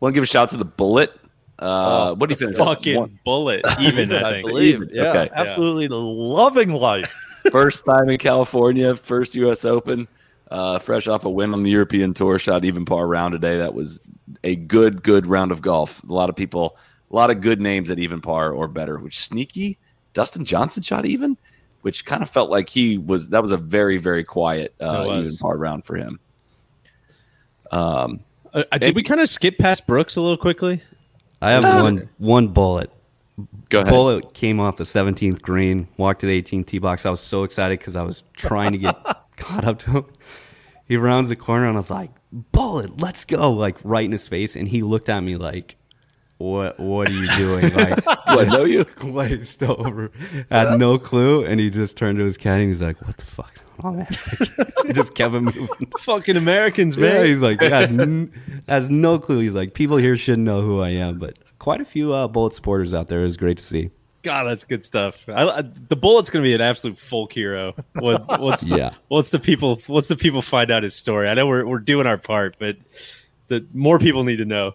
want to give a shout out to the Bullet. Uh, what do you finish? at? Fucking One- bullet, even I I think. believe. Even, Yeah, okay. absolutely loving life. first time in California, first U.S. Open, uh, fresh off a win on the European Tour, shot even par round today. That was a good, good round of golf. A lot of people, a lot of good names at even par or better. Which sneaky, Dustin Johnson shot even, which kind of felt like he was. That was a very, very quiet uh, even par round for him. Um, Uh, uh, did we kind of skip past Brooks a little quickly? I have one one bullet. go ahead. Bullet came off the 17th green, walked to the 18th tee box. I was so excited because I was trying to get caught up to him. He rounds the corner and I was like, "Bullet, let's go!" Like right in his face, and he looked at me like, "What? What are you doing?" Like, Do I know you? glazed over, had no clue, and he just turned to his caddy and he's like, "What the fuck?" Oh man, just kept it moving. Fucking Americans, Yeah, man. he's like, has, n- has no clue. He's like, people here should know who I am, but quite a few uh, bullet supporters out there. It was great to see. God, that's good stuff. I, I, the bullet's gonna be an absolute folk hero. What, what's the, Yeah. What's the people? What's the people find out his story? I know we're we're doing our part, but the more people need to know.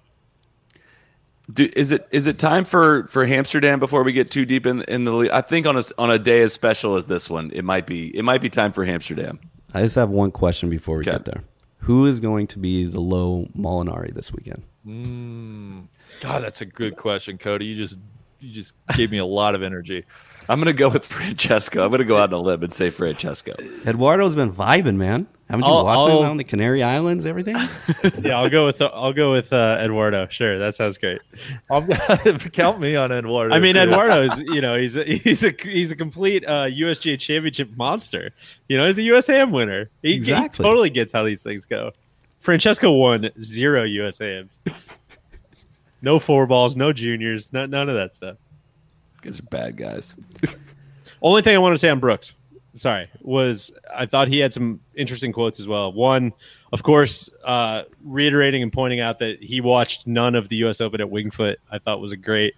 Do, is it is it time for for Amsterdam before we get too deep in in the lead? I think on a s- on a day as special as this one, it might be it might be time for Amsterdam. I just have one question before we Okay. get there. Who is going to be the low Molinari this weekend? Mm. God, that's a good question, Cody. You just you just gave me a lot of energy. I'm gonna go with Francesco. I'm gonna go out on a limb and say Francesco. Eduardo's been vibing, man. Haven't you I'll- watched I'll- him on the Canary Islands? Everything. Yeah, I'll go with I'll go with uh, Eduardo. Sure, that sounds great. I'm, count me on Eduardo. I mean, too. Eduardo's you know he's a, he's a he's a complete uh, USGA championship monster. You know, he's a US AM winner. He, he totally gets how these things go. Francesco won zero USAMs. No four balls, no juniors, no, none of that stuff. You guys are bad guys. Only thing I want to say on Brooks, sorry, was I thought he had some interesting quotes as well. One, of course, uh, reiterating and pointing out that he watched none of the U.S. Open at Winged Foot. I thought was a great,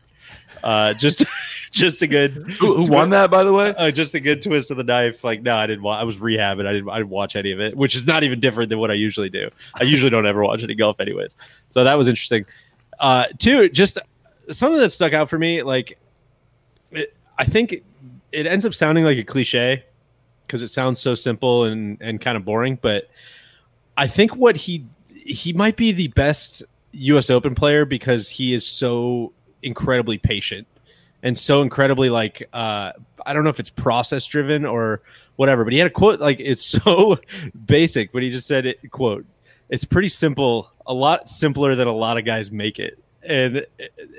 uh, just just a good. Who, who won that, by the way? Uh, just a good twist of the knife. Like, no, I didn't. Wa- I was rehabbing. I didn't. I didn't watch any of it, which is not even different than what I usually do. I usually don't ever watch any golf, anyways. So that was interesting. Uh, two, just something that stuck out for me. Like, it, I think it, ends up sounding like a cliche because it sounds so simple and and kind of boring. But I think what he he might be the best U.S. Open player because he is so incredibly patient and so incredibly like uh I don't know if it's process driven or whatever, but he had a quote like it's so basic, but he just said it quote, it's pretty simple, a lot simpler than a lot of guys make it. And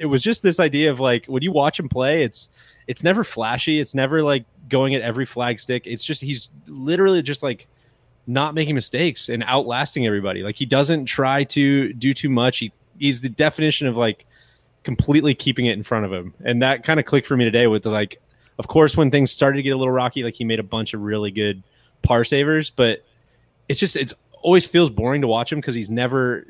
it, was just this idea of like when you watch him play, it's it's never flashy, it's never like going at every flag stick. It's just he's literally just like not making mistakes and outlasting everybody. Like he doesn't try to do too much. He he's the definition of like completely keeping it in front of him. And that kind of clicked for me today with the like of course when things started to get a little rocky, like he made a bunch of really good par savers, but it's just it's always feels boring to watch him because he's never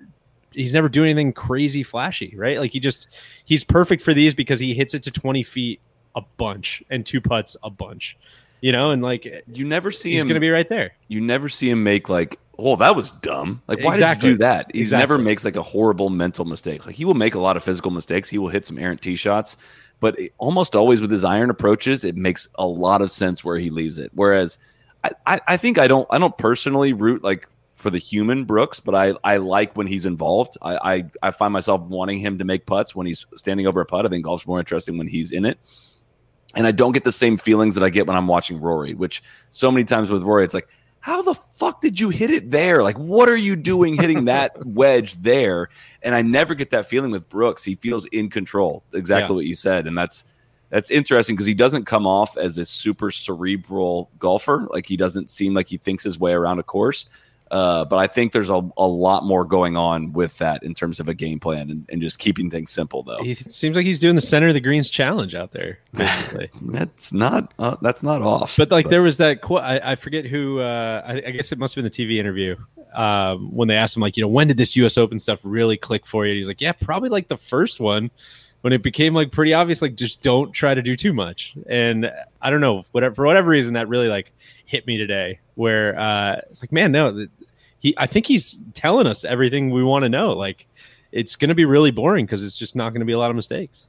he's never doing anything crazy flashy, right? Like he just he's perfect for these because he hits it to 20 feet a bunch and two putts a bunch. You know, and like You never see he's him. He's gonna be right there. you never see him make like, oh, that was dumb. Like, why Exactly. did you do that? He Exactly. never makes like a horrible mental mistake. Like, he will make a lot of physical mistakes. He will hit some errant tee shots, but it- almost always with his iron approaches, it makes a lot of sense where he leaves it. Whereas, I, I, I think I don't, I don't personally root like for the human Brooks, but I, I like when he's involved. I, I, I find myself wanting him to make putts when he's standing over a putt. I think golf's more interesting when he's in it. And I don't get the same feelings that I get when I'm watching Rory, which so many times with Rory, it's like, how the fuck did you hit it there? Like, what are you doing hitting that wedge there? And I never get that feeling with Brooks. He feels in control, exactly Yeah. what you said. And that's that's interesting because he doesn't come off as a super cerebral golfer. Like he doesn't seem like he thinks his way around a course. Uh, but I think there's a, a lot more going on with that in terms of a game plan and, and just keeping things simple, though. He seems like he's doing the center of the greens challenge out there, basically. That's not uh, that's not off. but like there was that quote, I, I forget who. Uh, I, I guess it must have been the TV interview um, when they asked him, like, you know, when did this U.S. Open stuff really click for you? He's like, yeah, probably like the first one when it became like pretty obvious, like just don't try to do too much. And I don't know, whatever for whatever reason, that really like hit me today. Where uh, it's like, man, no, he. I think he's telling us everything we want to know. Like, it's going to be really boring because it's just not going to be a lot of mistakes.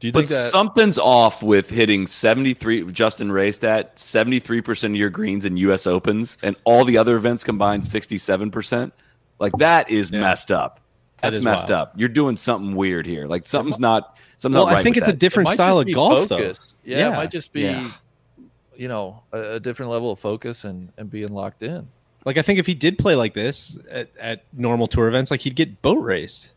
Do you But think that? something's off with hitting 73, Justin Raced at 73% of your greens in US Opens and all the other events combined 67%. Like that is Yeah. messed up. That's is messed wild. up. You're doing something weird here. Like something's not, something's Well, not right I think with it's a different It style of golf, focus. though. Yeah, Yeah. it might just be, Yeah. you know, a, a different level of focus and and being locked in. Like I think if he did play like this at, at normal tour events, like he'd get boat raced,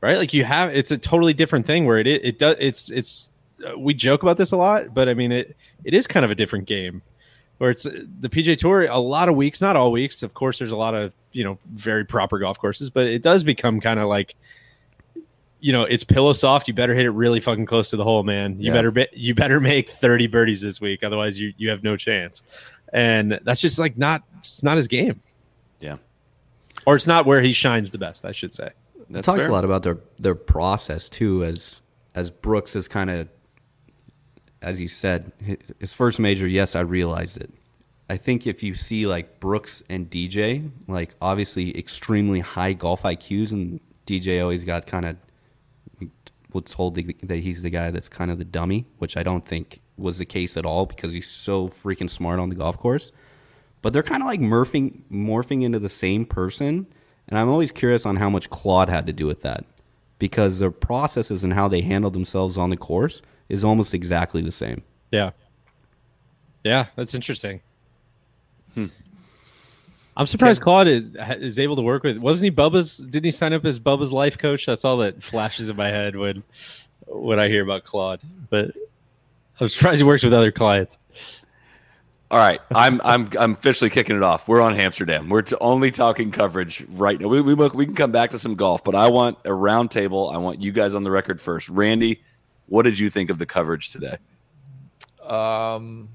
right? Like you have, it's a totally different thing where it it, it does it's it's uh, we joke about this a lot, but I mean it it is kind of a different game where it's the PJ Tour. A lot of weeks, not all weeks, of course. There's a lot of you know very proper golf courses, but it does become kind of like. You know, it's pillow soft. You better hit it really fucking close to the hole, man. You Yeah. better be, you better make 30 birdies this week, otherwise you you have no chance. And that's just like not it's not his game Yeah. or it's not where he shines the best, I should say. That talks fair. a lot about their their process too, as as Brooks is kind of, as you said, his first major. Yes, I realized it. I think if you see like Brooks and DJ, like obviously extremely high golf IQs, and DJ always got kind of told that that he's the guy that's kind of the dummy, which I don't think was the case at all because he's so freaking smart on the golf course. But they're kind of like morphing morphing into the same person, and I'm always curious on how much Claude had to do with that because their processes and how they handle themselves on the course is almost exactly the same. Yeah. Yeah, that's interesting. Hmm. I'm surprised Claude is is able to work with. Wasn't he Bubba's? Didn't he sign up as Bubba's life coach? That's all that flashes in my head when when I hear about Claude. But I'm surprised he works with other clients. All right, I'm I'm I'm officially kicking it off. We're on Amsterdam. We're t- only talking coverage right now. We, we we can come back to some golf, but I want a round table. I want you guys on the record first. Randy, what did you think of the coverage today? Um,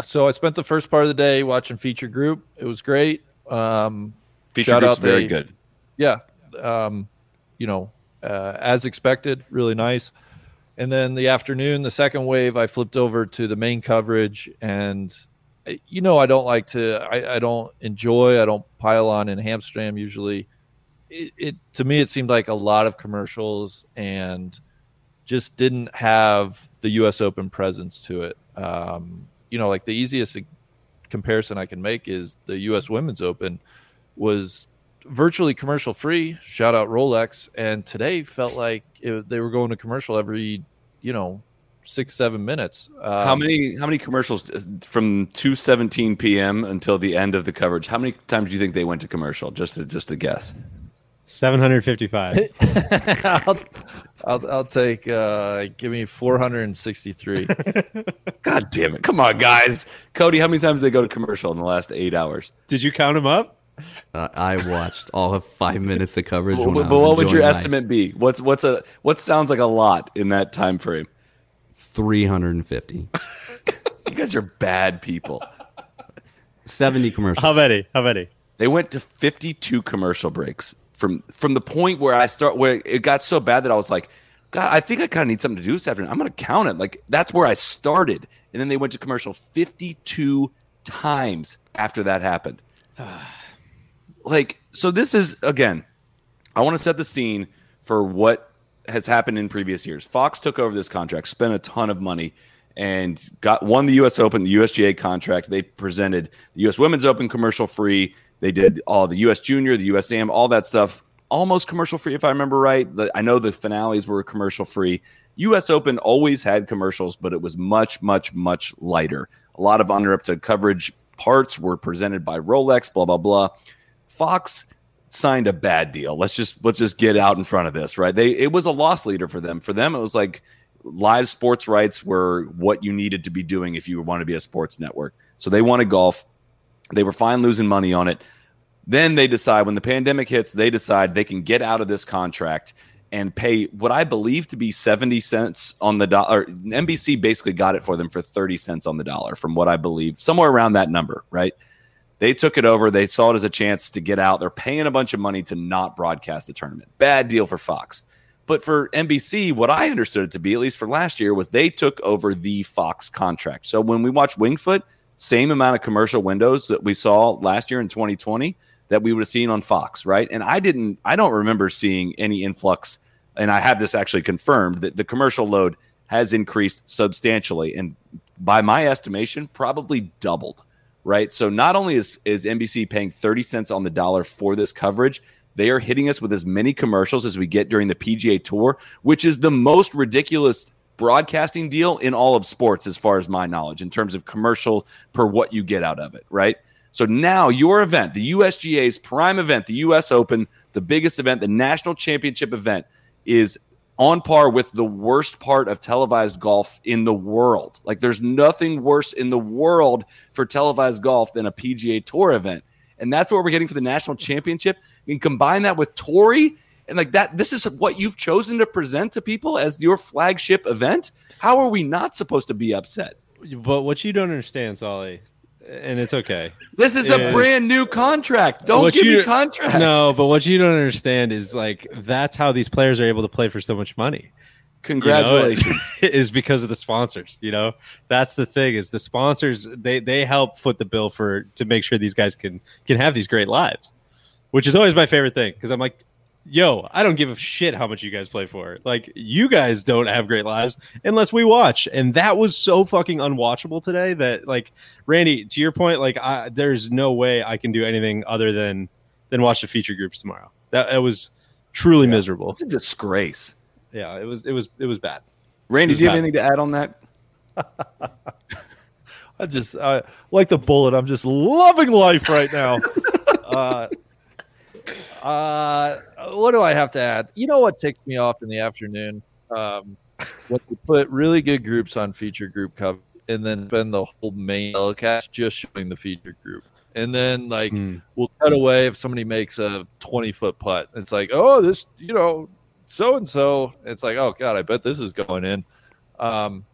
so I spent the first part of the day watching feature group. It was great. Um, Feature Shout group's out very the- good. yeah, um, you know, uh, as expected, really nice. And then the afternoon, the second wave, I flipped over to the main coverage, and you know, I don't like to, I, I don't enjoy, I don't pile on in Amsterdam usually. It, it to me, it seemed like a lot of commercials and just didn't have the U.S. Open presence to it. Um, you know, like the easiest comparison I can make is the U.S. Women's Open was virtually commercial free. Shout out Rolex. And today felt like it, they were going to commercial every, you know, six seven minutes. Um, how many how many commercials uh, from 2:17 p.m. until the end of the coverage? How many times do you think they went to commercial? Just to, just a guess. 755. I'll, I'll, I'll take. Uh, give me four hundred and sixty-three. God damn it! Come on, guys. Cody, how many times did they go to commercial in the last eight hours? Did you count them up? Uh, I watched all of five minutes of coverage. But, but what would your my estimate be? What's what's a what sounds like a lot in that time frame? 350. You guys are bad people. 70 commercials. How many? How many? They went to 52 commercial breaks from from the point where I start where it got so bad that I was like, God, I think I kind of need something to do this afternoon. I'm going to count it. Like that's where I started, and then they went to commercial 52 times after that happened. like so, this is again. I want to set the scene for what has happened in previous years. Fox took over this contract, spent a ton of money, and got won the U.S. Open, the USGA contract. They presented the U.S. Women's Open commercial free. They did all the U.S. Junior, the USAM, all that stuff almost commercial free if I remember right. The, I know the finales were commercial free. U.S. Open always had commercials, but it was much, much, much lighter. A lot of uninterrupted coverage parts were presented by Rolex. Blah blah blah. Fox signed a bad deal. Let's just let's just get out in front of this, right? They it was a loss leader for them. For them, it was like live sports rights were what you needed to be doing if you want to be a sports network. So they wanted golf. They were fine losing money on it. Then they decide when the pandemic hits, they decide they can get out of this contract and pay what I believe to be 70 cents on the dollar. NBC basically got it for them for 30 cents on the dollar, from what I believe, somewhere around that number, right? They took it over. They saw it as a chance to get out. They're paying a bunch of money to not broadcast the tournament. Bad deal for Fox. But for NBC, what I understood it to be, at least for last year, was they took over the Fox contract. So when we watch Winged Foot, same amount of commercial windows that we saw last year in 2020 that we would have seen on Fox, right? And I didn't, I don't remember seeing any influx. And I have this actually confirmed that the commercial load has increased substantially, and by my estimation, probably doubled. Right. So not only is is NBC paying 30 cents on the dollar for this coverage, they are hitting us with as many commercials as we get during the PGA Tour, which is the most ridiculous broadcasting deal in all of sports, as far as my knowledge, in terms of commercial per what you get out of it, right? So now your event, the USGA's prime event, the US Open, the biggest event, the national championship event, is on par with the worst part of televised golf in the world. Like there's nothing worse in the world for televised golf than a PGA Tour event. And that's what we're getting for the national championship. You can combine that with Torrey and like that this is what you've chosen to present to people as your flagship event. How are we not supposed to be upset? But what you don't understand, Solly, and it's okay. This is a brand new contract. Don't give you- me contracts. No, but what you don't understand is like that's how these players are able to play for so much money. you know? Congratulations. is because of the sponsors. You know, that's the thing is the sponsors they they help foot the bill for to make sure these guys can can have these great lives, which is always my favorite thing because I'm like, yo, I don't give a shit how much you guys play for. Like you guys don't have great lives unless we watch, and that was so fucking unwatchable today that like Randy, to your point, like I, there's no way I can do anything other than than watch the feature groups tomorrow. That, that was truly miserable. It's a disgrace. Yeah, it was it was it was bad. Randy, It's do you have anything to add on that? I just I like the bullet. I'm just loving life right now. uh, uh, what do I have to add? You know what ticks me off in the afternoon? Um, when you put really good groups on feature group cover, and then spend the whole main telecast just showing the feature group, and then like Mm. we'll cut away if somebody makes a 20 foot putt. It's like, oh, this, you know, so and so. It's like, oh god, I bet this is going in. Um,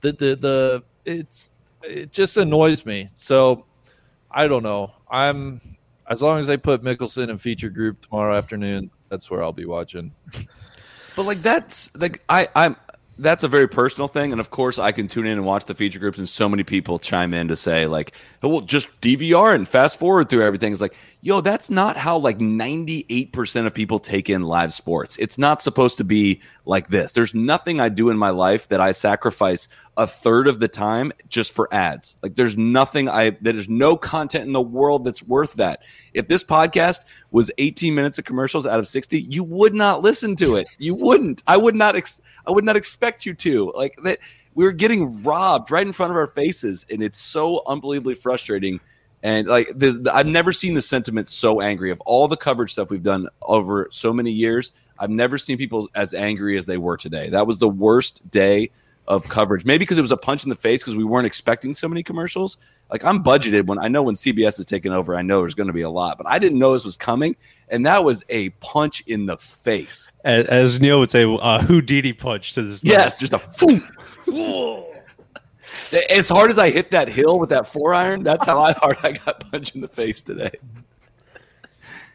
the the the it's it just annoys me. So I don't know. I'm as long as they put Mickelson in feature group tomorrow afternoon, that's where I'll be watching. But like that's like I I'm that's a very personal thing, and of course I can tune in and watch the feature groups, and so many people chime in to say like, oh, well, just DVR and fast forward through everything. It's like, yo, that's not how like ninety eight percent of people take in live sports. It's not supposed to be like this. There's nothing I do in my life that I sacrifice a third of the time just for ads. Like there's nothing I there's no content in the world that's worth that. If this podcast was 18 minutes of commercials out of 60, you would not listen to it. You wouldn't. I would not ex- I would not expect you to. Like that we're getting robbed right in front of our faces and it's so unbelievably frustrating. And like the, the- I've never seen the sentiment so angry of all the coverage stuff we've done over so many years. I've never seen people as angry as they were today. That was the worst day of coverage. Maybe because it was a punch in the face because we weren't expecting so many commercials. Like I'm budgeted when I know when CBS is taking over, I know there's going to be a lot, but I didn't know this was coming, and that was a punch in the face. As, as Neil would say, uh, Houdini punch to this. Yes, just a boom. as hard as I hit that hill with that four iron, that's how I- hard I got punched in the face today.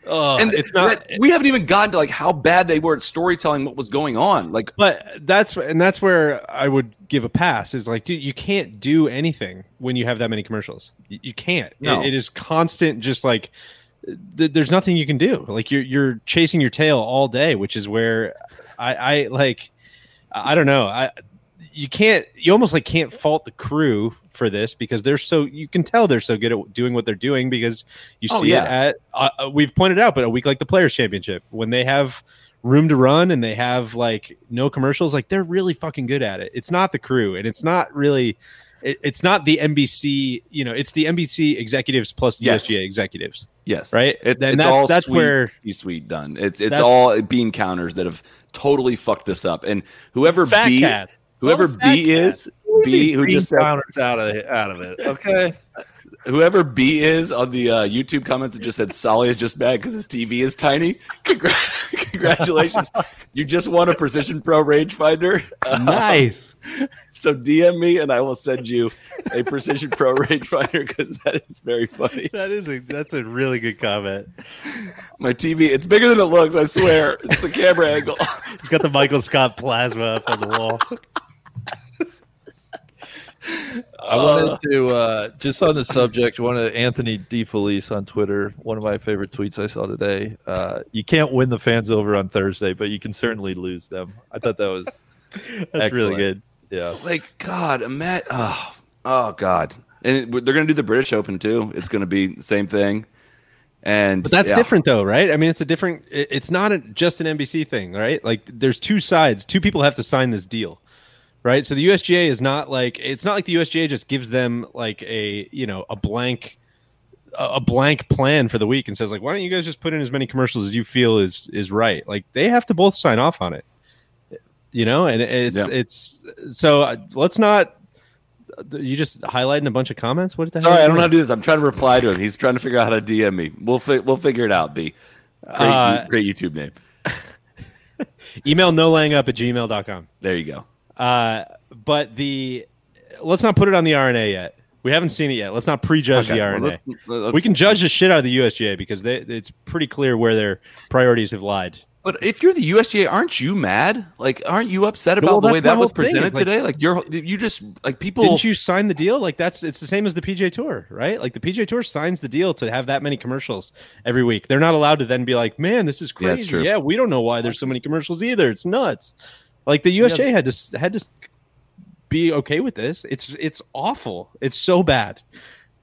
Uh, and it's not. that- we haven't even gotten to like how bad they were at storytelling what was going on. Like But that's and that's where I would give a pass. Is like, dude, you can't do anything when you have that many commercials. You, you can't. It- No. it is constant. Just like th- there's nothing you can do. Like you're you're chasing your tail all day, which is where I, I like. I don't know. I you can't you almost like can't fault the crew for this because they're so you can tell they're so good at doing what they're doing because you Oh, see yeah. it at uh, uh, we've pointed out but a week like the players championship when they have room to run and they have like no commercials like they're really fucking good at it it's not the crew and it's not really it, it's not the NBC you know it's the NBC executives plus the Yes. USGA executives Yes, Right? It, Then it's that's- all that's sweet, where- sweet done. It's it's all bean counters that have totally fucked this up. And whoever fat B, cat whoever all the fat B is, B who just said, counters out of it, out of it. Okay. whoever B is on the uh, YouTube comments that just said Solly is just mad because his TV is tiny. Congra- congratulations, you just won a Precision Pro rangefinder. Nice. so DM me and I will send you a Precision Pro rangefinder because that is very funny. that is a that's a really good comment My TV, it's bigger than it looks. I swear, it's the camera angle. He's got the Michael Scott plasma up on the wall. I wanted to uh, just on the subject. One of Anthony DeFelice on Twitter. One of my favorite tweets I saw today. Uh, you can't win the fans over on Thursday, but you can certainly lose them. I thought that was That's Excellent. really good. yeah. like God, Matt. Oh, oh God, and they're going to do the British Open too. It's going to be the same thing. And But that's yeah. different though, right? I mean, it's a different. It's not a, just an NBC thing, right? Like, there's two sides. Two people have to sign this deal, right? So the USGA is not like it's not like the USGA just gives them like a you know a blank a blank plan for the week and says like, why don't you guys just put in as many commercials as you feel is is right? Like they have to both sign off on it, you know. And it's Yeah. it's so uh, let's not. You just highlighting a bunch of comments. What the? Sorry, I don't know how to do this. I'm trying to reply to him. He's trying to figure out how to DM me. We'll fi- we'll figure it out. B. Great, Uh, great YouTube name. Email no laying up at gmail.com. There you go. Uh, but the let's not put it on the R&A yet. We haven't seen it yet. Let's not prejudge the R&A. well, let's- let's- we can judge the shit out of the USGA because they, it's pretty clear where their priorities have lied. But if you're the USGA, aren't you mad? Like, aren't you upset Well, about the way that was presented like- today? Like, you're you just like people. Didn't you sign the deal? Like that's it's the same as the PJ Tour, right? Like the PJ Tour signs the deal to have that many commercials every week. They're not allowed to then be like, "Man, this is Yeah, crazy." true. Yeah, we don't know why there's so many commercials either. It's nuts. Like the USGA had to had to be okay with this. It's it's awful. It's so bad.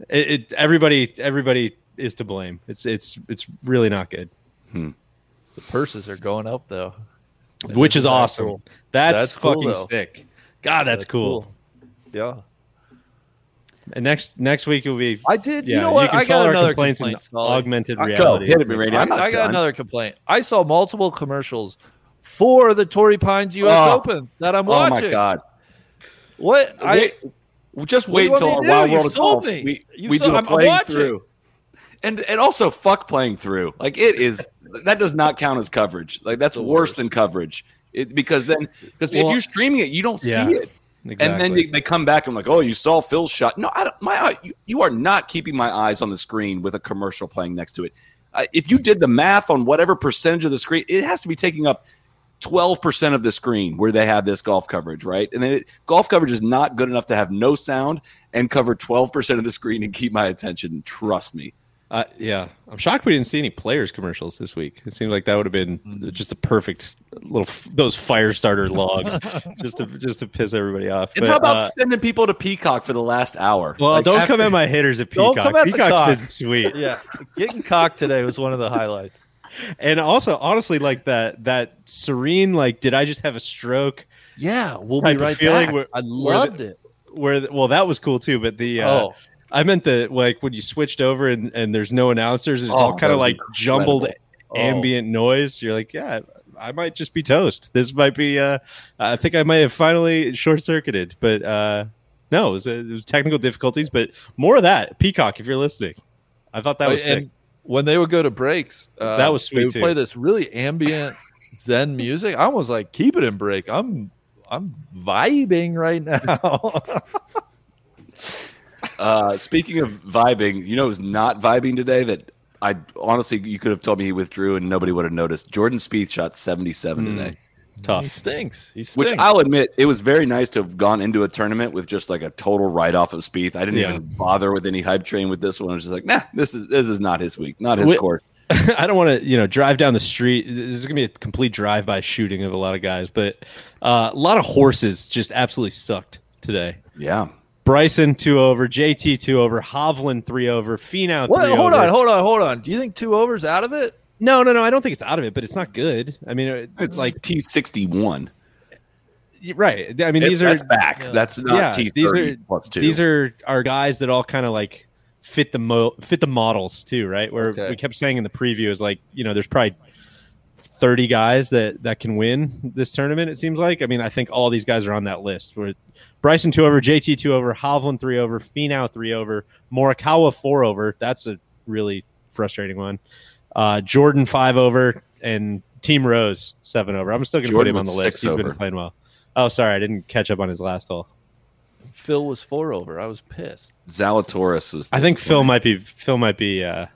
It, it everybody everybody is to blame. It's it's it's really not good. Hmm. The purses are going up though. Which is Isn't awesome. cool? That's, That's fucking though. sick. God, that's, cool. Yeah. And next next week will be I did. Yeah, you know what? can I got another complaints complaint. Augmented reality. Go, hit it, me, Randy. I, I got done. another complaint. I saw multiple commercials for the Torrey Pines U.S. Oh. Open that I'm watching. oh my God! What? I Wait, just wait until our? Wild World of Golf. We, You we sold- do a I'm- I'm playing through, and and also fuck playing through. Like it is that does not count as coverage. Like that's worse worst. than coverage. It, because then because if you're streaming it, you don't yeah, see it. And then they, they come back and like, oh, you saw Phil's shot. No, I don't. My eye, you, you are not keeping my eyes on the screen with a commercial playing next to it. Uh, if you did the math on whatever percentage of the screen, it has to be taking up twelve percent of the screen where they have this golf coverage, right? And then it, golf coverage is not good enough to have no sound and cover twelve percent of the screen and keep my attention. Trust me. Uh, yeah, I'm shocked we didn't see any players commercials this week. It seemed like that would have been just a perfect little f- those fire starter logs, just to just to piss everybody off. And But, how about uh, sending people to Peacock for the last hour? well, Like, don't after- come at my hitters at Peacock. Don't Peacock. come at the Peacock's cock. been sweet, yeah, getting cocked today was one of the highlights. And also honestly, like that that serene, like, did I just have a stroke? Yeah, we'll be right feeling back. where- I where loved the- it. Where the- well, that was cool too, but the uh, oh, I meant the like when you switched over and, and there's no announcers, it's Oh, all kind of was like jumbled. Oh. ambient noise. You're like, yeah, I might just be toast. This might be. Uh, I think I might have finally short circuited, but uh, no, it was, it was technical difficulties. But more of that, Peacock, if you're listening, I thought that was and sick. When they would go to breaks, uh, That was sweet, They would too. play this really ambient Zen music. I was like, keep it in break. I'm I'm vibing right now. Uh, speaking of vibing, you know who's not vibing today? That I honestly, you could have told me he withdrew and nobody would have noticed. Jordan Spieth shot 77 Hmm. today. Tough. He stinks. He stinks. Which I'll admit, it was very nice to have gone into a tournament with just like a total write off of Spieth. I didn't Yeah. even bother with any hype train with this one. I was just like, nah, this is this is not his week, not his Wait- course. I don't want to, you know, drive down the street. This is gonna be a complete drive-by shooting of a lot of guys, but uh, a lot of horses just absolutely sucked today. Yeah. Bryson two over, JT two over, Hovland three over, Finau What? three Hold over. on, hold on, hold on. Do you think two overs out of it? No, no, no. I don't think it's out of it, but it's not good. I mean, it- It's like like T sixty one. right. I mean, these are that's back. That's not yeah, T these thirty are plus two. these are are guys that all kind of like fit the mo fit the models too, right? Where Okay. we kept saying in the preview is like, you know, there's probably 30 guys that that can win this tournament. It seems like. I mean, I think all these guys are on that list. Where Bryson two over, JT two over, Hovland three over, Finau three over, Morikawa four over. That's a really frustrating one. Uh, Jordan five over, and Team Rose seven over. I'm still going to put him on the list. six He's over. been playing well. Oh, sorry, I didn't catch up on his last hole. Phil was four over. I was pissed. Zalatoris was. I think Phil might be Phil might be uh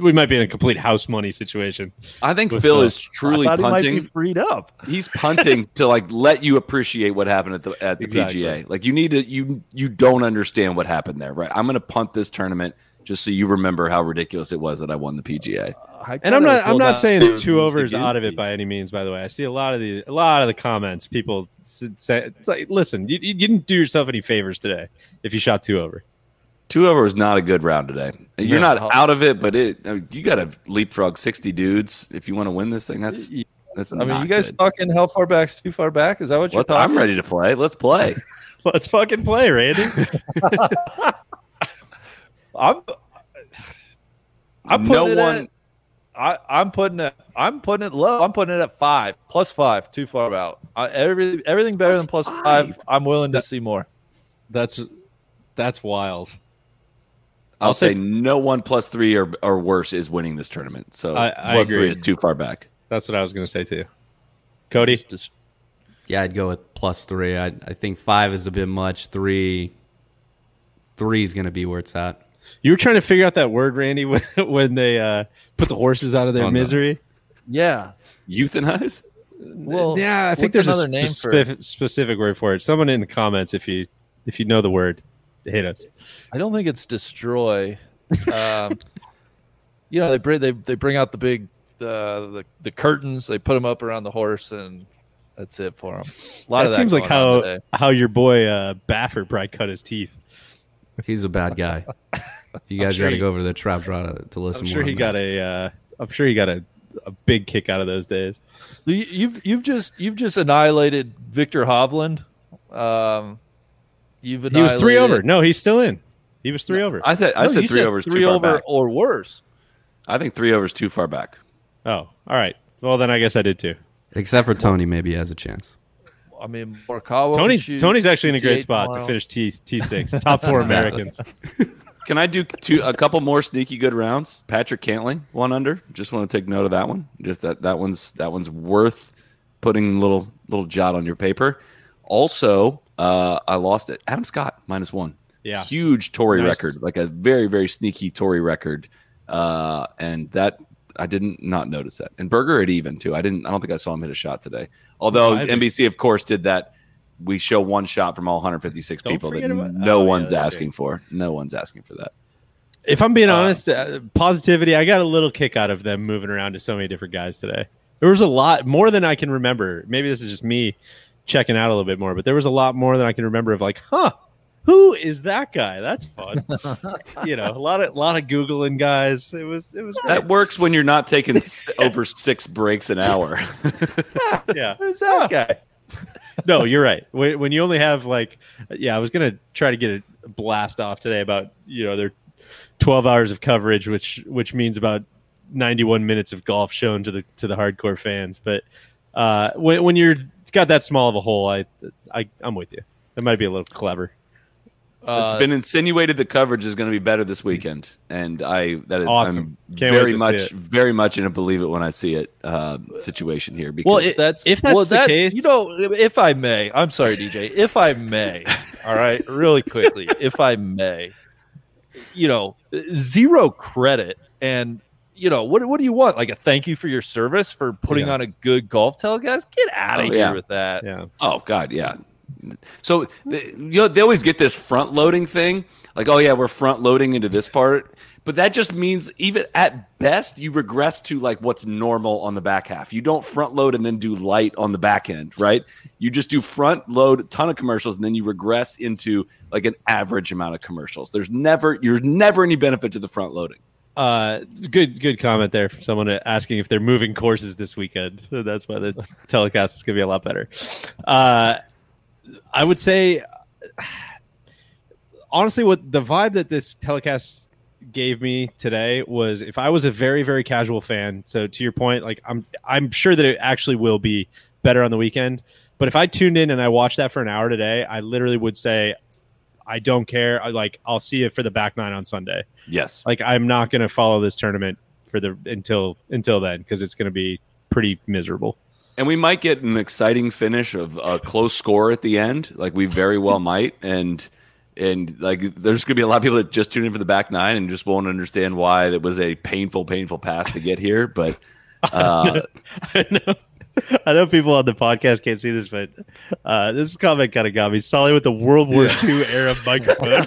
we might be in a complete house money situation. I think Phil Phil. is truly I thought he might punting. be freed up. He's punting to like let you appreciate what happened at the at the Exactly. PGA. Like you need to you you don't understand what happened there, right? I'm going to punt this tournament just so you remember how ridiculous it was that I won the PGA. I And I'm not I'm not saying those two ones to overs out of it by any means. By the way, I see a lot of the a lot of the comments. People s- say it's like, listen, you, you didn't do yourself any favors today if you shot two over. Two over was not a good round today. You're No. not out of it, but it uh, you got to leapfrog 60 dudes if you want to win this thing. That's that's. I mean, you guys good. talking how far back? too far back? Is that what you're What- talking? I'm ready to play. Let's play. Let's fucking play, Randy. I'm. I'm putting no it one. At, I, I'm putting it. I'm putting it low. I'm putting it at five plus five. Too far out. I, every, everything better Plus than plus five. five. I'm willing to see more. That's that's wild. I'll, I'll say take- no one plus three or, or worse is winning this tournament. So I- I plus three agree. is too far back. That's what I was going to say too. Cody, Just- just- Yeah, I'd go with plus three. I I think five is a bit much. Three, three is going to be where it's at. You were trying to figure out that word, Randy, when, when they uh, put the horses out of their Oh, no. misery. yeah. Euthanize? Well, yeah, I think what's there's a another name for specific, specific word for it. Someone in the comments, if you if you know the word, hit us. I don't think it's destroy. Um, you know, they bring they they bring out the big uh, the the curtains. They put them up around the horse, and that's it for them. A lot That of that seems like how today. how your boy uh, Baffert probably cut his teeth. He's a bad guy. You guys sure got to go over to the trap draw to, to listen. I'm sure more he got that. a. Uh, I'm sure he got a, a big kick out of those days. You- you've you've just you've just annihilated Viktor Hovland. Um, you've He was three over. No, he's still in. He was three over. I said I No, said three overs three over back. or worse. I think three overs too far back. oh, all right. Well, then I guess I did too. Except for Tony, maybe he has a chance. I mean, Morikawa. Tony's shoot Tony's actually in a great spot tomorrow. to finish T T six top four Americans. Can I do two, a couple more sneaky good rounds? Patrick Cantlay one under. Just want to take note of that one. Just that that one's that one's worth putting a little little jot on your paper. Also, uh, I lost it. Adam Scott minus one. Yeah. huge Torrey Nice. record, like a very very sneaky Torrey record, uh, and that I didn't not notice that. And Berger at even too. I didn't. I don't think I saw him hit a shot today. Although No, NBC, of course, did that. We show one shot from all 156 Don't people that about- no oh, one's that's asking for. No one's asking for that. If I'm being honest, uh, positivity, I got a little kick out of them moving around to so many different guys today. There was a lot more than I can remember. Maybe this is just me checking out a little bit more, but there was a lot more than I can remember of like, huh, who is that guy? That's fun. you know, a lot of lot of googling guys. It was it was great. That works when you're not taking over six breaks an hour. yeah. Who's that guy? no, you're right. When, when you only have like, yeah, I was gonna try to get a blast off today about you know their 12 hours of coverage, which which means about 91 minutes of golf shown to the to the hardcore fans. But uh, when when you're got that small of a hole, I I I'm with you. That might be a little clever. Uh, it's been insinuated the coverage is going to be better this weekend, and I that is Awesome. I'm Can't very much very much in a believe it when I see it uh, situation here. Because Well, it- that's if that's well, the that- case- you know, if I may, I'm sorry, DJ. If I may, all right, really quickly, if I may, you know, zero credit, and you know, what what do you want? Like a thank you for your service for putting Yeah. on a good golf telecast? Get out of Oh, here yeah. with that. Yeah. Oh God, yeah. So you know, they always get this front loading thing, like, oh yeah, we're front loading into this part, but that just means even at best you regress to like what's normal on the back half. You don't front load and then do light on the back end, right? You just do front load a ton of commercials and then you regress into like an average amount of commercials. There's never you're never any benefit to the front loading. Uh, good, good comment there from someone asking if they're moving courses this weekend. That's why the telecast is going to be a lot better. Uh, I would say, honestly, what the vibe that this telecast gave me today was if I was a very, very casual fan. So to your point, like I'm, I'm sure that it actually will be better on the weekend. But if I tuned in and I watched that for an hour today, I literally would say, I don't care. I like I'll see it for the back nine on Sunday Yes. like I'm not going to follow this tournament for the until until then because it's going to be pretty miserable. And we might get an exciting finish of a close score at the end, like we very well might. And and like there's gonna be a lot of people that just tune in for the back nine and just won't understand why it was a painful, painful path to get here. But uh, I know. I know people on the podcast can't see this, but uh, this comment kind of got me. Solly with the World War II era microphone.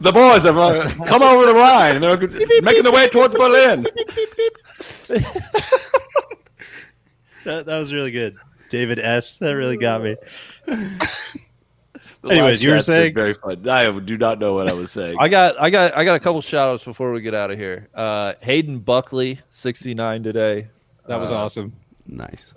the boys have uh, come over the Rhine and they're making their way towards Berlin. that, that was really good. David S. That really got me. Anyways, you were saying- very fun. I do not know what I was saying. I got I got I got a couple shout outs before we get out of here. Uh Hayden Buckley, 69 today. That was Uh, awesome. Nice.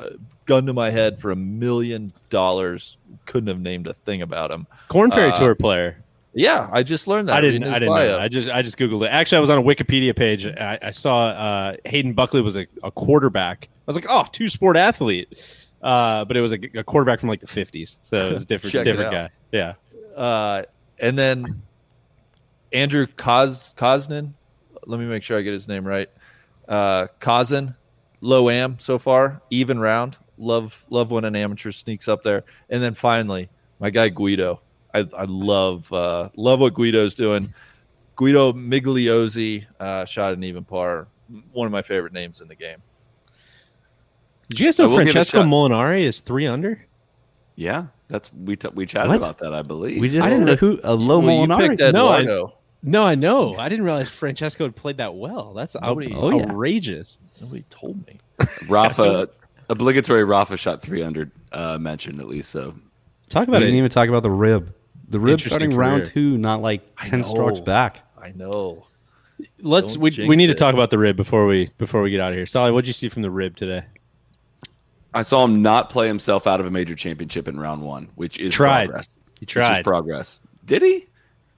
Gun to my head for a million dollars. Couldn't have named a thing about him. Korn Ferry uh, Tour player. Yeah, I just learned that. I didn't. I didn't know. that. I just. I just googled it. Actually, I was on a Wikipedia page. I, I saw uh, Hayden Buckley was a, a quarterback. I was like, oh, two sport athlete. Uh, but it was a, a quarterback from like the fifties, so it was a different, different guy. Yeah. Uh, and then Andrew Kos Kosnin. Let me make sure I get his name right. Uh, Kozin, low am so far, even round. Love love when an amateur sneaks up there. And then finally, my guy Guido. I, I love uh, love what Guido's doing. Guido Migliozzi uh, shot an even par. One of my favorite names in the game. Did you guys know will give it a Francesco. Molinari is three under? yeah, that's we t- we chatted What? about that. I believe We just I didn't know who a low Well, you Molinari. picked No, I- No, I know. I didn't realize Francesco had played that well. That's out- Nobody- Oh, yeah. outrageous. Nobody told me. Rafa obligatory Rafa shot 300 uh, mentioned at least. So Talk We about didn't even talk about the rib. The rib Interesting starting round two, not like ten strokes back. I know. Let's. Don't We, we need to talk about the rib before we before we get out of here. Sally, what'd you see from the rib today? I saw him not play himself out of a major championship in round one, which is Tried. progress. He Which is tried. progress. Did he?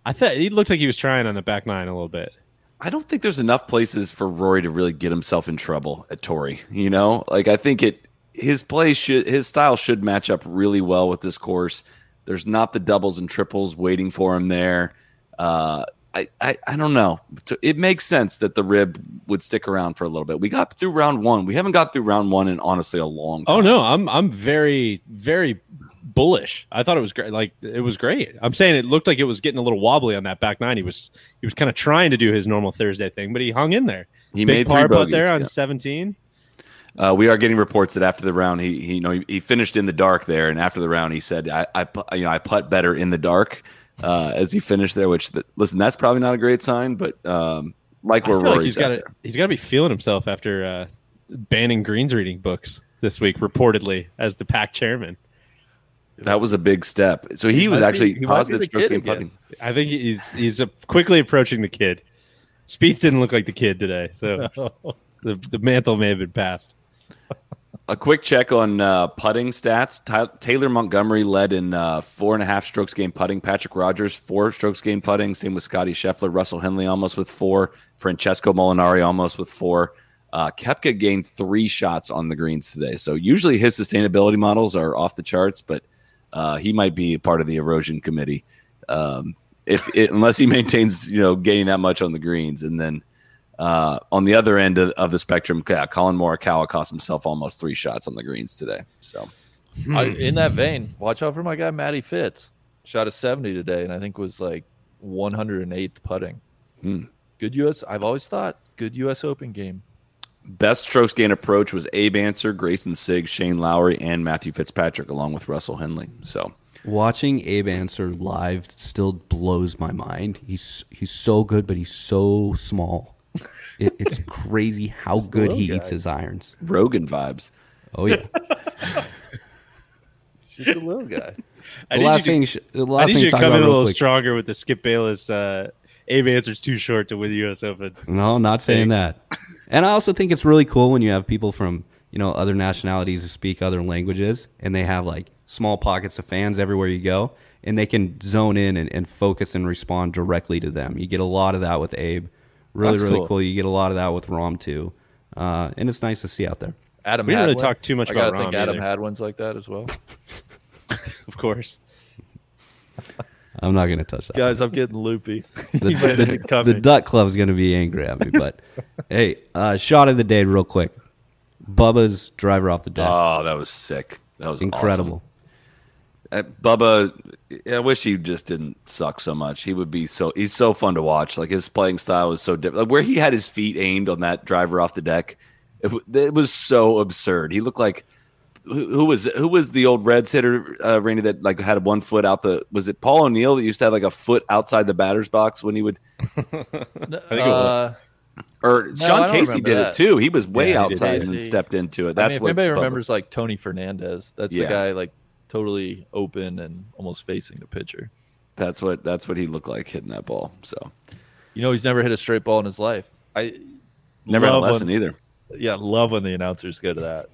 I thought he looked like he was trying on the back nine a little bit. I don't think there's enough places for Rory to really get himself in trouble at Torrey. You know, like I think it his play should his style should match up really well with this course. There's not the doubles and triples waiting for him there. Uh, I, I I don't know. It makes sense that the rib would stick around for a little bit. We got through round one. We haven't got through round one in honestly a long time. Oh no, I'm I'm very very bullish. I thought it was great. Like it was great. I'm saying it looked like it was getting a little wobbly on that back nine. He was he was kind of trying to do his normal Thursday thing, but he hung in there. He Big made three par putt bogeys. there on yeah. 17. Uh, we are getting reports that after the round, he, he you know he, he finished in the dark there, and after the round, he said, "I, I you know I putt better in the dark." Uh, as he finished there, which th- listen, that's probably not a great sign, but um, like where like he's got to he's got to be feeling himself after uh, banning greens reading books this week, reportedly as the PAC chairman. that was a big step. So he, He was might be- actually he positive the strokes putting. I think he's he's quickly approaching the kid. Spieth didn't look like the kid today, so the the mantle may have been passed. A quick check on uh, putting stats. Taylor Montgomery led in uh, four and a half strokes gained putting. Patrick Rodgers four strokes gained putting. Same with Scotty Scheffler. Russell Henley almost with four. Francesco Molinari almost with four. Uh, Koepka gained three shots on the greens today. So usually his sustainability models are off the charts, but uh, he might be a part of the erosion committee um, if it, unless he maintains you know gaining that much on the greens and then. Uh, on the other end of, of the spectrum, yeah, Collin Morikawa cost himself almost three shots on the greens today. So I, in that vein, watch out for my guy Matty Fitz. Shot a 70 today, and I think was like 108th putting. good US. I've always thought good US Open game. Best strokes gain approach was Abe Ancer, Greyson Sigg, Shane Lowry, and Matthew Fitzpatrick, along with Russell Henley. So Watching Abe Ancer live still blows my mind. He's he's so good, but he's so small. It, it's crazy how good he little eats his irons. Rogan vibes. Oh yeah. It's just a little guy. I the need last you thing, to, sh- the I need thing you to to come in a little quick. stronger with the Skip Bayless. Uh, Abe Ancer's too short to win the U.S. Open. No, not saying that. And I also think it's really cool when you have people from you know other nationalities who speak other languages, and they have like small pockets of fans everywhere you go, and they can zone in and, and focus and respond directly to them. You get a lot of that with Abe. Really, That's really cool. cool. You get a lot of that with Rahm too, uh, and it's nice to see out there. Adam. We didn't really talk too much I about gotta think Adam either. had ones like that as well. Of course. I'm not going to touch that. Guys, I'm getting loopy. the, He might the- the Duck Club's going to be angry at me. But hey, uh, shot of the day, real quick. Bubba's driver off the deck. Oh, that was sick. That was Incredible. awesome. Uh, Bubba, I wish he just didn't suck so much. He would be so. He's so fun to watch. Like his playing style is so different. Like where he had his feet aimed on that driver off the deck, it, it was so absurd. He looked like who, who was who was the old Reds hitter, uh, Randy, that like had one foot out the. Was it Paul O'Neill that used to have like a foot outside the batter's box when he would? Uh, Or I Sean don't Casey did that. it too. He was way Yeah, outside and Casey. stepped into it. I That's mean, if what anybody Bubba- remembers like Tony Fernandez, that's Yeah. the guy like totally open and almost facing the pitcher. That's what that's what he looked like hitting that ball. So You know, he's never hit a straight ball in his life. I never had a lesson when- either. Yeah, love when the announcers go to that.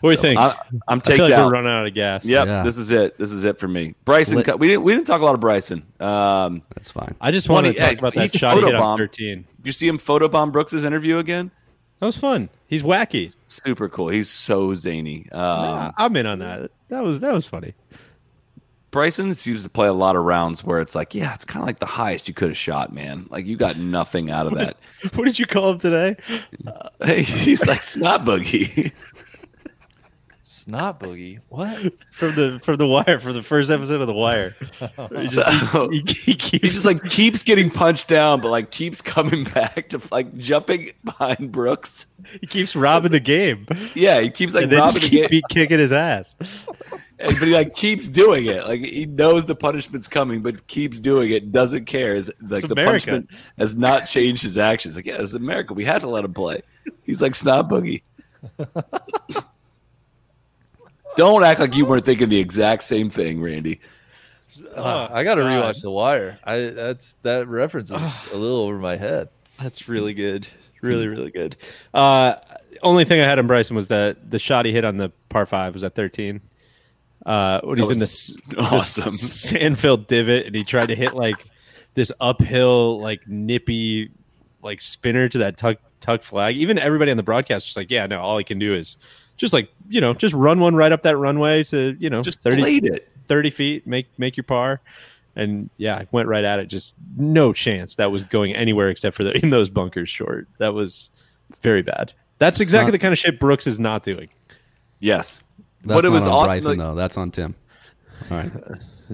What do you think? I, I'm taking feel taken like out. we're running out of gas. Yep, Yeah. this is it. This is it for me. Bryson, Lit- we didn't we didn't talk a lot of Bryson. Um, That's fine. I just Well, wanted he- to talk yeah, about that he shot he hit on photobombed. 13. did you see him photobomb Brooks's interview again? That was fun. He's wacky. Super cool. He's so zany. Um, Nah, I'm in on that. That was that was funny. Bryson seems to play a lot of rounds where it's like, yeah, it's kind of like the highest you could have shot, man. Like you got nothing out of that. What did you call him today? hey, he's like snot boogie. Snot boogie. What? From the from the wire from the first episode of the Wire. so He, he keeps, he just like keeps getting punched down, but like keeps coming back to like jumping behind Brooks. he keeps robbing the game. Yeah, he keeps like and robbing just the keep game. kicking his ass. And- but he like keeps doing it. Like he knows the punishment's coming, but keeps doing it. Doesn't care. Is like It's the America. punishment has not changed his actions. Like yeah, it's America. We had to let him play. He's like snot boogie. Don't act like you weren't thinking the exact same thing, Randy. Uh, I got to rewatch The Wire. I that's that reference is a little over my head. That's really good. Really, really good. Uh, only thing I had on Bryson was that the shot he hit on the par five was at 13. Uh, when he's in was this awesome. sand-filled divot and he tried to hit like this uphill, like nippy, like spinner to that tuck tuck flag. Even everybody on the broadcast was just like, yeah, no, all he can do is just like you know, just run one right up that runway to you know, Just 30, it. 30 feet, make make your par. And yeah, I went right at it. Just no chance that was going anywhere except for the in those bunkers short. That was very bad. That's exactly not- the kind of shit Brooks is not doing. Yes, That's but it not was on awesome. Bryson, like- though. That's on Tim. All right.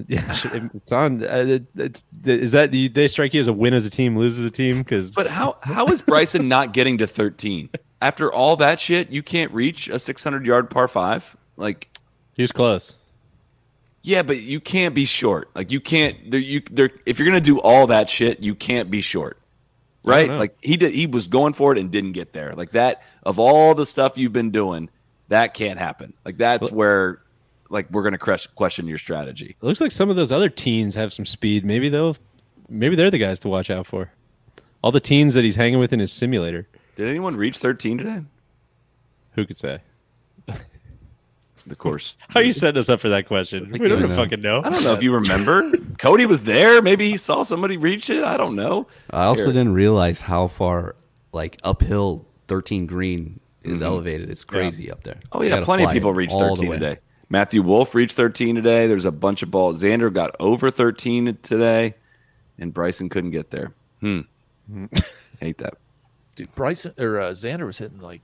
Yeah, it's on. Uh, it, it's is that do they strike you as a win as a team, lose as a team? Because But how how is Bryson not getting to 13? After all that shit, you can't reach a 600 yard par five. Like, he was close. yeah, but you can't be short. Like, you can't. There, you there. If you're gonna do all that shit, you can't be short, right? Like he did. He was going for it and didn't get there. Like that. Of all the stuff you've been doing, that can't happen. Like that's where, like, we're gonna crush, question your strategy. It looks like some of those other teens have some speed. Maybe they'll, maybe they're the guys to watch out for. All the teens that he's hanging with in his simulator. Did anyone reach 13 today? Who could say? Of course. How are you setting us up for that question? We don't know. fucking know. I don't know if you remember. Cody was there. Maybe he saw somebody reach it. I don't know. I also Here. didn't realize how far, like uphill, 13 green is elevated. It's crazy up there. Oh yeah, plenty of people it reached 13 today. Matthew Wolff reached 13 today. There's a bunch of balls. Xander got over 13 today, and Bryson couldn't get there. Hmm. Hate that. Dude, Bryson or uh, Xander was hitting like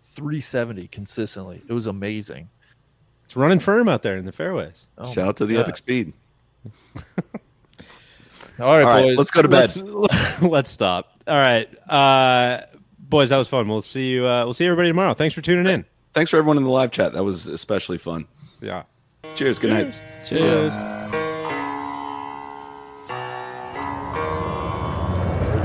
370 consistently. It was amazing. It's running firm out there in the fairways. Oh Shout out to the God. Epic Speed. All right, All right, boys. let's go to bed. Let's, let's stop. All right, uh, boys, that was fun. We'll see you. Uh, we'll see everybody tomorrow. Thanks for tuning in. Thanks for everyone in the live chat. That was especially fun. Yeah. Cheers. Good night. Cheers.